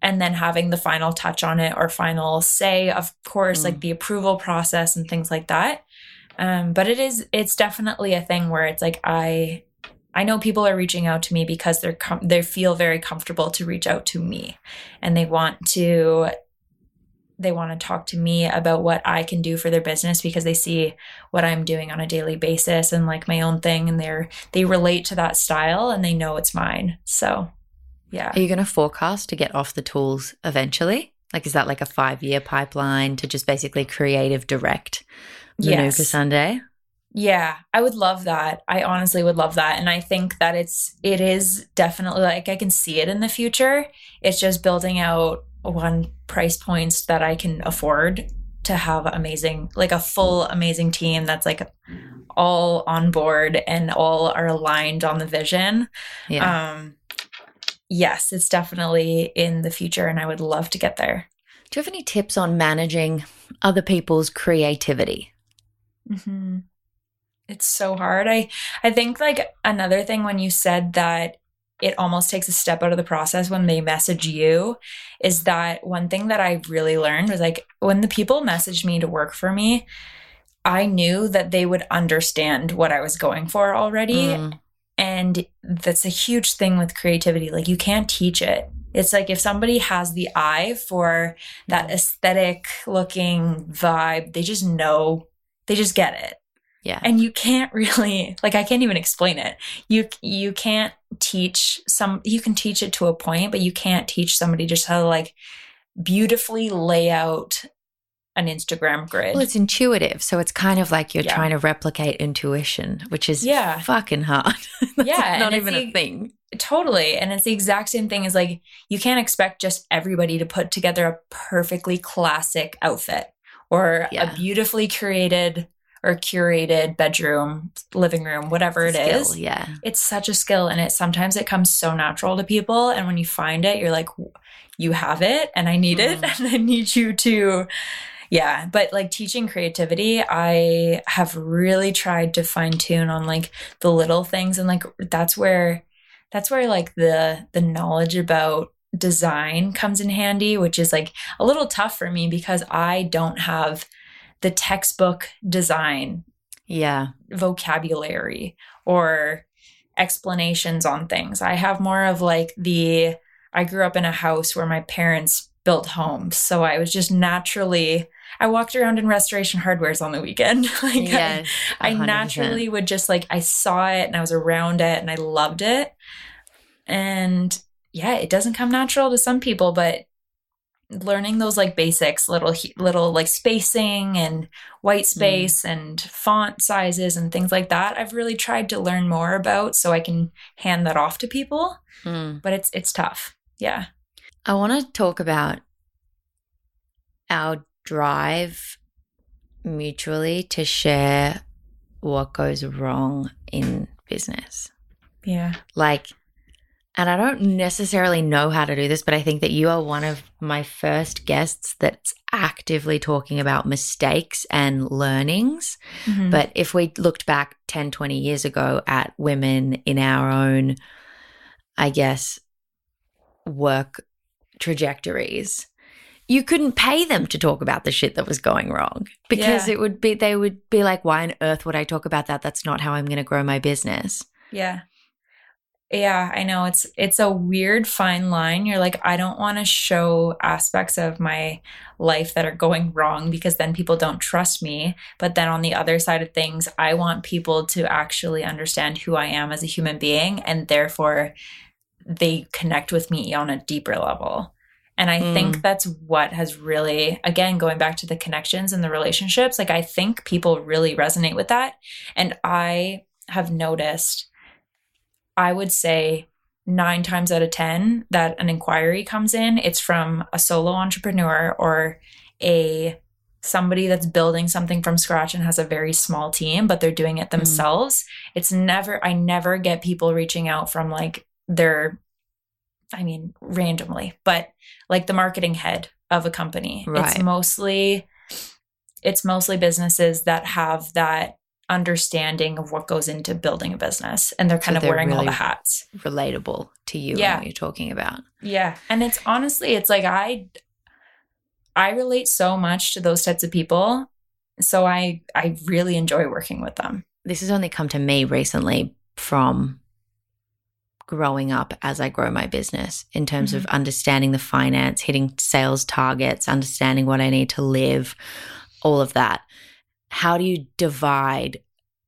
and then having the final touch on it or final say of course Mm. like the approval process and things like that um but it is it's definitely a thing where it's like I I know people are reaching out to me because they're com- they feel very comfortable to reach out to me and they want to they want to talk to me about what I can do for their business because they see what I'm doing on a daily basis and like my own thing and they're they relate to that style and they know it's mine. So, yeah. Are you going to forecast to get off the tools eventually? Like, is that like a five year pipeline to just basically creative direct Manuka Yes. Sunday? Yeah, I would love that. I honestly would love that. And I think that it's it is definitely like I can see it in the future. It's just building out one price points that I can afford to have amazing like a full amazing team that's like all on board and all are aligned on the vision. Yeah. Um yes, it's definitely in the future and I would love to get there. Do you have any tips on managing other people's creativity? Mm-hmm. It's so hard. I I think like another thing when you said that it almost takes a step out of the process when they message you is that one thing that I really learned was like when the people messaged me to work for me, I knew that they would understand what I was going for already. Mm, And that's a huge thing with creativity. Like you can't teach it. It's like if somebody has the eye for that aesthetic looking vibe, they just know, they just get it. Yeah. And you can't *laughs* really like I can't even explain it. You you can't teach some you can teach it to a point, but you can't teach somebody just how to like beautifully lay out an Instagram grid. well, it's intuitive. So it's kind of like you're Yeah. trying to replicate intuition, which is Yeah. fucking hard. *laughs* Yeah, Not even it's a thing. Totally. And it's the exact same thing as like, you can't expect just everybody to put together a perfectly classic outfit or Yeah. a beautifully curated or curated bedroom, living room, whatever it Skill, is. Yeah. It's such a skill. And it sometimes it comes so natural to people. And when you find it, you're like, you have it and I need it. Mm. *laughs* And I need you to, yeah. But like teaching creativity, I have really tried to fine tune on like the little things. And like, that's where, that's where like the the knowledge about design comes in handy which is like a little tough for me because i don't have the textbook design Yeah. vocabulary or explanations on things. I have more of like the I grew up in a house where my parents built homes. So I was just naturally I walked around in restoration hardwares on the weekend. *laughs* like Yes. I, I naturally would just like I saw it and I was around it and I loved it. And yeah, it doesn't come natural to some people, but learning those like basics, little little like spacing and white space and font sizes and things like that, I've really tried to learn more about so I can hand that off to people, Mm. but it's it's tough. Yeah. I want to talk about our drive mutually to share what goes wrong in business. Yeah. Like, and I don't necessarily know how to do this, but I think that you are one of my first guests that's actively talking about mistakes and learnings. Mhm. But if we looked back 10, 20 years ago at women in our own, I guess, work trajectories, you couldn't pay them to talk about the shit that was going wrong because Yeah. it would be, they would be like, why on earth would I talk about that? That's not how I'm going to grow my business. Yeah. Yeah, I know it's it's a weird fine line. You're like I don't want to show aspects of my life that are going wrong because then people don't trust me. But then on the other side of things, I want people to actually understand who I am as a human being and therefore they connect with me on a deeper level. And I Mm. think that's what has really again going back to the connections and the relationships, like I think people really resonate with that and I have noticed I would say nine times out of 10 that an inquiry comes in, it's from a solo entrepreneur or a somebody that's building something from scratch and has a very small team, but they're doing it hmm. themselves. It's never, I never get people reaching out from like their, I mean, randomly, but like the marketing head of a company. It's mostly, it's mostly businesses that have that understanding of what goes into building a business and they're kind So of they're wearing all the hats. Relatable to you Yeah. and what you're talking about. Yeah. And it's honestly, it's like I I relate so much to those types of people. So I I really enjoy working with them. This has only come to me recently from growing up as I grow my business in terms of mm-hmm. understanding the finance, hitting sales targets, understanding what I need to live, all of that. How do you divide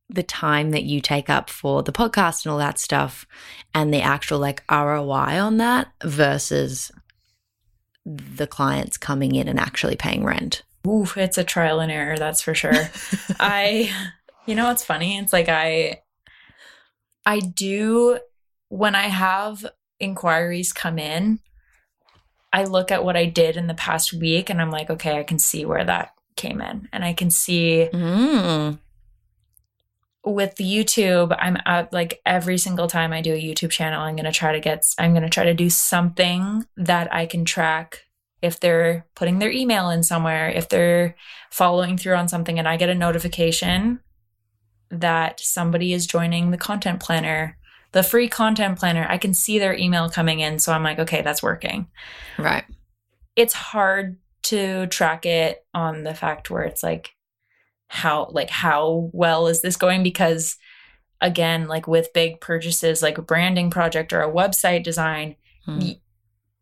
the time that you take up for the podcast and all that stuff and the actual like ROI on that versus the clients coming in and actually paying rent? Ooh, it's a trial and error, that's for sure. *laughs* I you know what's funny? It's like I I do when I have inquiries come in, I look at what I did in the past week and I'm like, okay, I can see where that came in. And I can see Mm. with YouTube, I'm out like every single time I do a YouTube channel, I'm going to try to get, I'm going to try to do something that I can track if they're putting their email in somewhere, if they're following through on something, and I get a notification that somebody is joining the content planner, the free content planner, I can see their email coming in. So I'm like, okay, that's working Right. it's hard to track it on the fact where it's like how like how well is this going because again like with big purchases like a branding project or a website design Mm. y-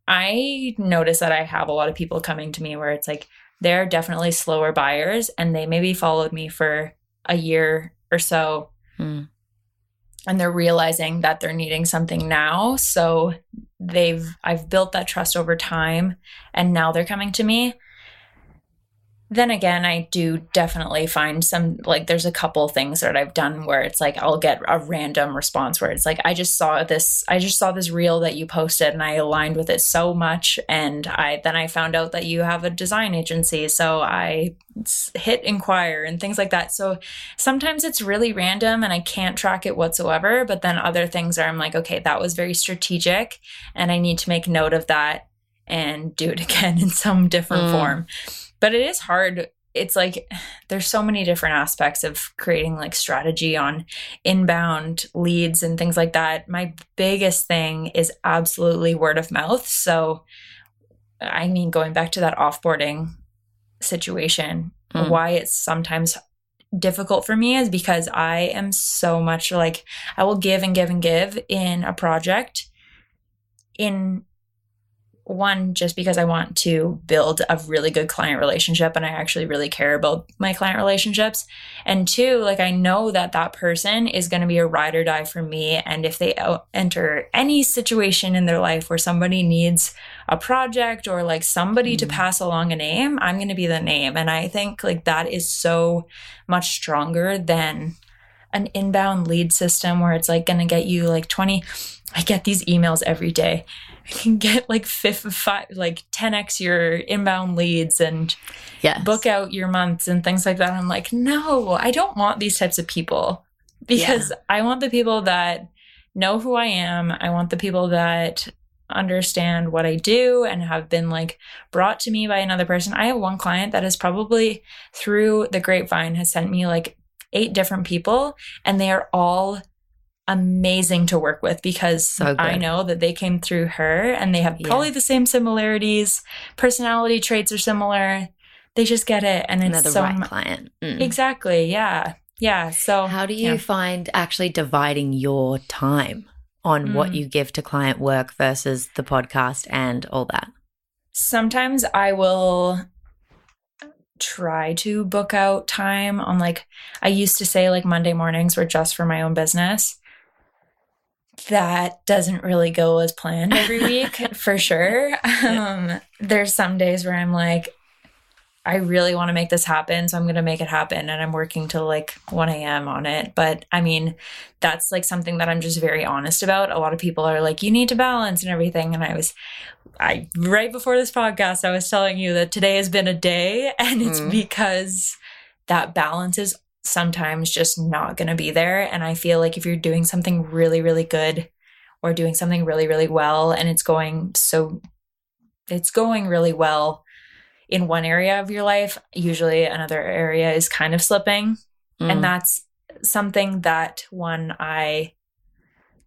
i notice that i have a lot of people coming to me where it's like they're definitely slower buyers and they maybe followed me for a year or so Mm. And they're realizing that they're needing something now. So they've i've built that trust over time and now they're coming to me then again i do definitely find some like there's a couple things that i've done where it's like i'll get a random response where it's like i just saw this i just saw this reel that you posted and i aligned with it so much and i then i found out that you have a design agency so I hit inquire and things like that so sometimes it's really random and I can't track it whatsoever. But then other things are I'm like, okay, that was very strategic and I need to make note of that and do it *laughs* again in some different Mm. form. But it is hard. It's like *sighs* there's so many different aspects of creating like strategy on inbound leads and things like that. My biggest thing is absolutely word of mouth. So, I mean, going back to that offboarding situation, Mm. why it's sometimes difficult for me is because I am so much like I will give and give and give in a project in one just because I want to build a really good client relationship and I actually really care about my client relationships. And two like I know that that person is going to be a ride or die for me. And if they enter any situation in their life where somebody needs a project or like somebody mm-hmm. to pass along a name I'm going to be the name. And I think like that is so much stronger than an inbound lead system where it's like going to get you like 20 I get these emails every day *laughs* can get like fifth, five, like 10x your inbound leads and yes. book out your months and things like that. I'm like, no, I don't want these types of people because yeah. I want the people that know who I am. I want the people that understand what I do and have been like brought to me by another person. I have one client that has probably through the grapevine has sent me like eight different people and they are all amazing to work with because so I know that they came through her and they have yeah. probably the same similarities. Personality traits are similar. They just get it, and it's the so right client. Mm. Exactly. Yeah. Yeah. So how do you yeah. find actually dividing your time on mm. what you give to client work versus the podcast and all that? Sometimes I will try to book out time on like I used to say like Monday mornings were just for my own business that doesn't really go as planned every *laughs* week for sure. Um, there's some days where I'm like, I really want to make this happen. So I'm going to make it happen. And I'm working till like 1 a.m. on it. But I mean, that's like something that I'm just very honest about. A lot of people are like, you need to balance and everything. And I was, I, right before this podcast, I was telling you that today has been a day. And it's mm. because that balance is sometimes just not going to be there. And I feel like if you're doing something really, really good or doing something really, really well and it's going so, it's going really well in one area of your life, usually another area is kind of slipping. Mm. And that's something that one I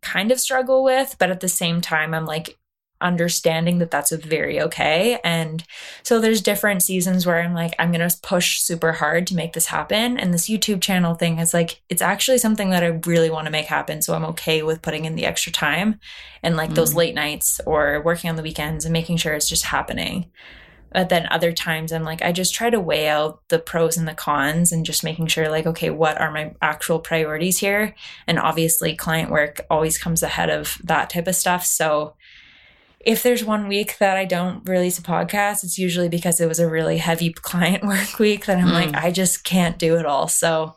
kind of struggle with. But at the same time, I'm like, understanding that that's very okay. And so there's different seasons where I'm like, I'm going to push super hard to make this happen. And this YouTube channel thing is like, it's actually something that I really want to make happen. So I'm okay with putting in the extra time and like mm. those late nights or working on the weekends and making sure it's just happening. But then other times I'm like, I just try to weigh out the pros and the cons and just making sure, like, okay, what are my actual priorities here? And obviously, client work always comes ahead of that type of stuff. So if there's one week that I don't release a podcast, it's usually because it was a really heavy *laughs* client work week that I'm mm. like, I just can't do it all. So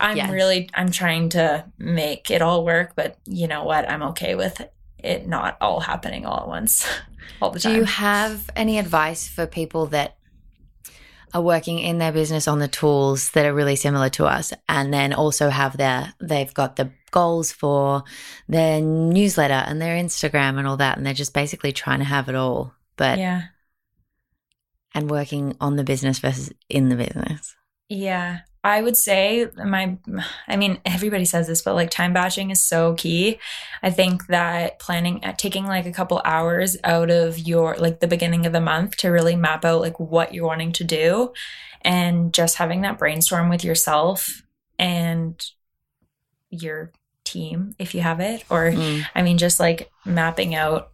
I'm yes. really I'm trying to make it all work, but you know what? I'm okay with it not all happening all at once *laughs* all the time. Do you have any advice for people that are working in their business on the tools that are really similar to us and then also have their they've got the goals for their newsletter and their Instagram and all that and they're just basically trying to have it all but yeah. and working on the business versus in the business. Yeah. I would say my, I mean, everybody says this, but like time batching is so key. I think that planning, uh, taking like a couple hours out of your, like the beginning of the month to really map out like what you're wanting to do and just having that brainstorm with yourself and your team, if you have it, or mm. I mean, just like mapping out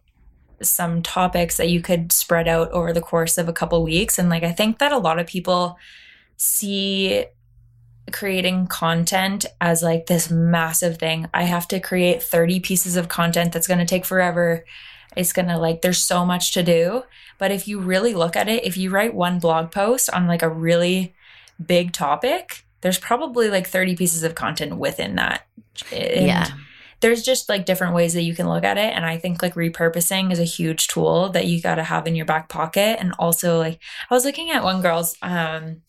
some topics that you could spread out over the course of a couple weeks. And like, I think that a lot of people see creating content as like this massive thing. I have to create 30 pieces of content that's going to take forever. It's going to like, there's so much to do. But if you really look at it, if you write one blog post on like a really big topic, there's probably like 30 pieces of content within that. And yeah. There's just like different ways that you can look at it. And I think like repurposing is a huge tool that you got to have in your back pocket. And also, like, I was looking at one girl's, um,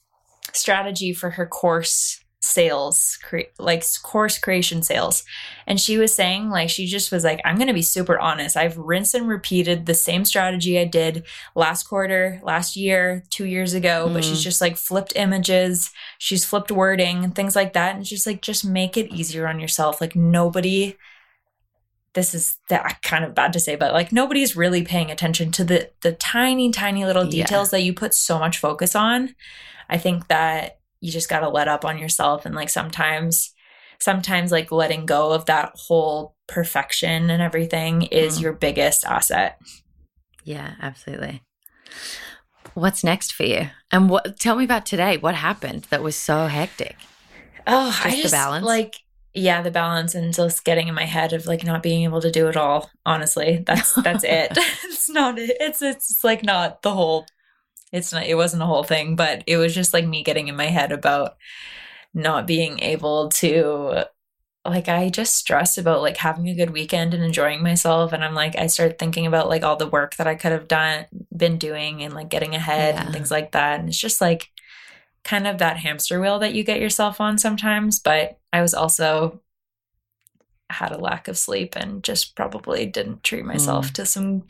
strategy for her course sales cre- like course creation sales and she was saying like she just was like i'm going to be super honest i've rinsed and repeated the same strategy i did last quarter last year two years ago mm. but she's mm. just like flipped images she's flipped wording and things like that and just like just make it easier on yourself like nobody this is that kind of bad to say but like nobody's really paying attention to the the tiny tiny little details yeah. that you put so much focus on I think that you just got to let up on yourself and like sometimes sometimes like letting go of that whole perfection and everything is Mm. your biggest asset. Yeah, absolutely. What's next for you? And what tell me about today. What happened that was so hectic? Oh, I Just the just balance? like yeah, the balance and just getting in my head of like not being able to do it all. Honestly, that's *laughs* that's it. *laughs* it's not. It's it's like not the whole. It's not. It wasn't a whole thing, but it was just like me getting in my head about not being able to. Like I just stress about like having a good weekend and enjoying myself, and I'm like I start thinking about like all the work that I could have done, been doing, and like getting ahead Yeah. and things like that, and it's just like kind of that hamster wheel that you get yourself on sometimes. But I was also had a lack of sleep and just probably didn't treat myself mm. to some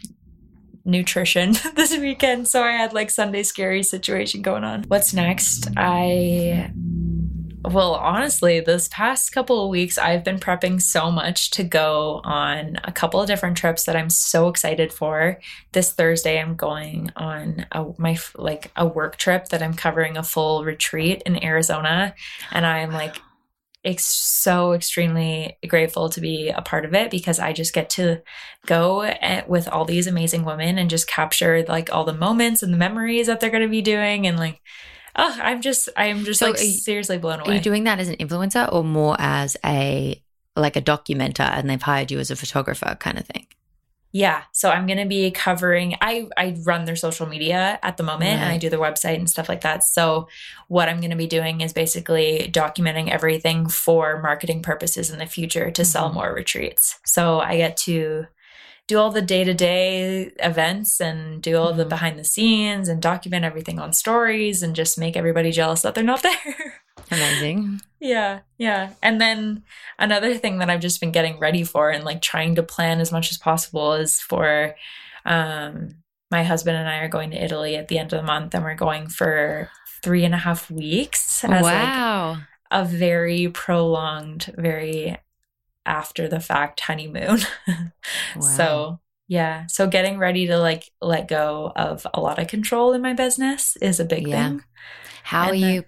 nutrition *laughs* this weekend. So I had like Sunday scary situation going on. What's next? I well, honestly, this past couple of weeks, I've been prepping so much to go on a couple of different trips that I'm so excited for. This Thursday, I'm going on a, my like a work trip that I'm covering a full retreat in Arizona, and I'm like ex- so extremely grateful to be a part of it because I just get to go at, with all these amazing women and just capture like all the moments and the memories that they're going to be doing and like oh I'm just I'm just So like you- seriously blown away. Are you doing that as an influencer or more as a like a documenter and they've hired you as a photographer kind of thing? Yeah. So I'm going to be covering I I run their social media at the moment and I do their website and stuff like that. So what I'm going to be doing is basically documenting everything for marketing purposes in the future to sell Mhm. more retreats. So I get to do all the day-to-day events and do all the Mhm. behind the scenes and document everything on stories and just make everybody jealous that they're not *laughs* there. Amazing. Yeah, yeah. And then another thing that I've just been getting ready for and like trying to plan as much as possible is for um my husband and I are going to Italy at the end of the month and we're going for three and a half weeks as like a very prolonged, very after the fact honeymoon. *laughs* Wow. So yeah. So getting ready to like let go of a lot of control in my business is a big Yeah. thing How are then- you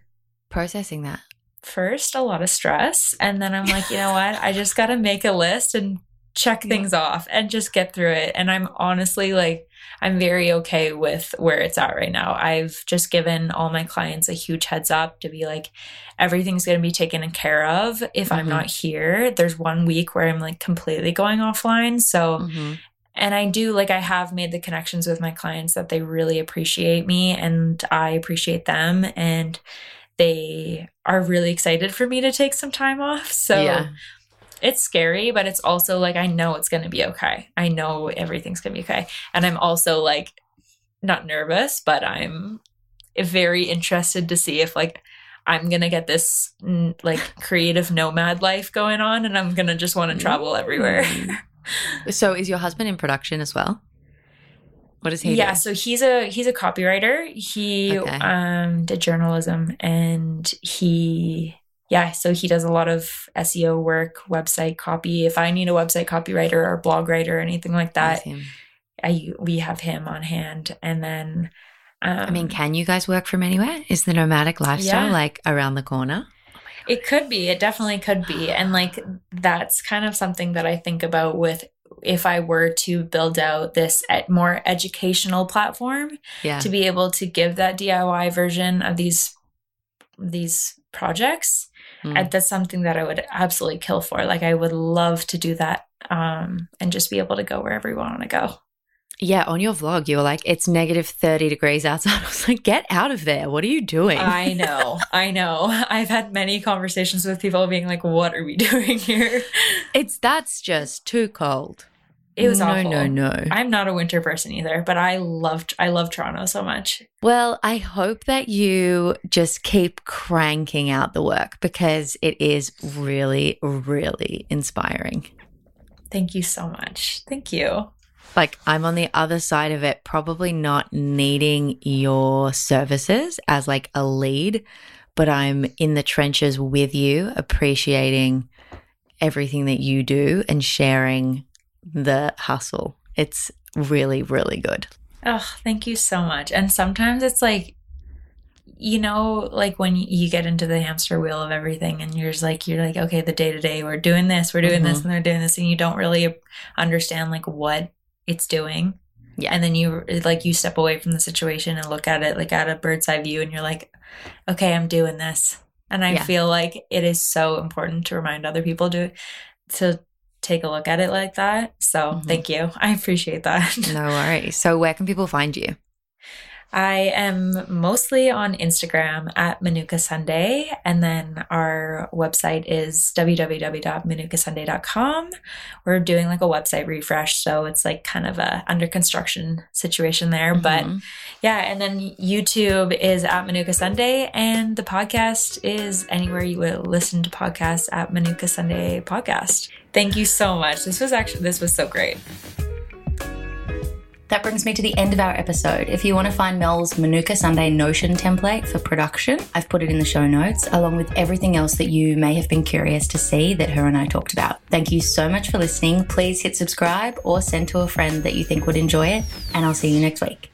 processing that? First a lot of stress and then i'm like you know what i just got to make a list and check Yeah. things off and just get through it and i'm honestly like i'm very okay with where it's at right now i've just given all my clients a huge heads up to be like everything's going to be taken care of if i'm Mhm. not here there's one week where i'm like completely going offline so Mhm. and I do like I have made the connections with my clients that they really appreciate me and I appreciate them and they are really excited for me to take some time off. *laughs* So yeah. it's scary, but it's also like I know it's going to be okay. I know everything's going to be okay. And I'm also like not nervous, but I'm very interested to see if like I'm going to get this like creative nomad life going on and I'm going to just want to travel everywhere. Mm. *laughs* So is your husband in production as well? What does he yeah do? so he's a he's a copywriter he Okay. um did journalism and he yeah so he does a lot of seo work website copy if i need a website copywriter or blog writer or anything like that i we have him on hand and then um, I mean, can you guys work from anywhere? Is the nomadic lifestyle Yeah. like around the corner? It could be. It definitely could be. And like that's kind of something that I think about with if I were to build out this more educational platform Yeah. to be able to give that DIY version of these these projects. Mm. That's something that I would absolutely kill for. Like I would love to do that um and just be able to go wherever we want to go. Yeah, on your vlog, you were like, it's negative 30 degrees outside. *laughs* I was like, get out of there. What are you doing? I know. I know. *laughs* I've had many conversations with people being like, "What are we *laughs* doing here?" it's that's just too cold. It was no, awful. no, no. I'm not a winter person either, but I loved I love Toronto so much. Well, I hope that you just keep cranking out the work because it is really, really inspiring. Thank you so much. Thank you. Like, I'm on the other side of it, probably not needing your services as like a lead, but I'm in the trenches with you, appreciating everything that you do and sharing the hustle. It's really, really good. Oh, thank you so much. And sometimes it's like you know, like when you get into the hamster wheel of everything and you're just like, you're like, okay, the day to day, we're doing this, we're doing this, Mhm. and they're doing this, and you don't really understand like what it's doing. Yeah. And then you like, you step away from the situation and look at it like at a bird's eye view and you're like, okay, I'm doing this. And I Yeah. feel like it is so important to remind other people to, to take a look at it like that. So Mhm. thank you. *laughs* I appreciate that. No worries. So, where can people find you? I am mostly on Instagram at Manuka Sunday, and then our website is www.manukasunday.com. We're doing like a website refresh, so it's like kind of a under construction situation there. But Mhm. yeah, and then YouTube is at Manuka Sunday, and the podcast is anywhere you would listen to podcasts at Manuka Sunday Podcast. Thank you so much. This was actually this was so great. That brings me to the end of our episode. If you want to find Mel's Manuka Sunday Notion template for production, I've put it in the show notes, along with everything else that you may have been curious to see that her and I talked about. Thank you so much for listening. Please hit subscribe or send to a friend that you think would enjoy it, and I'll see you next week.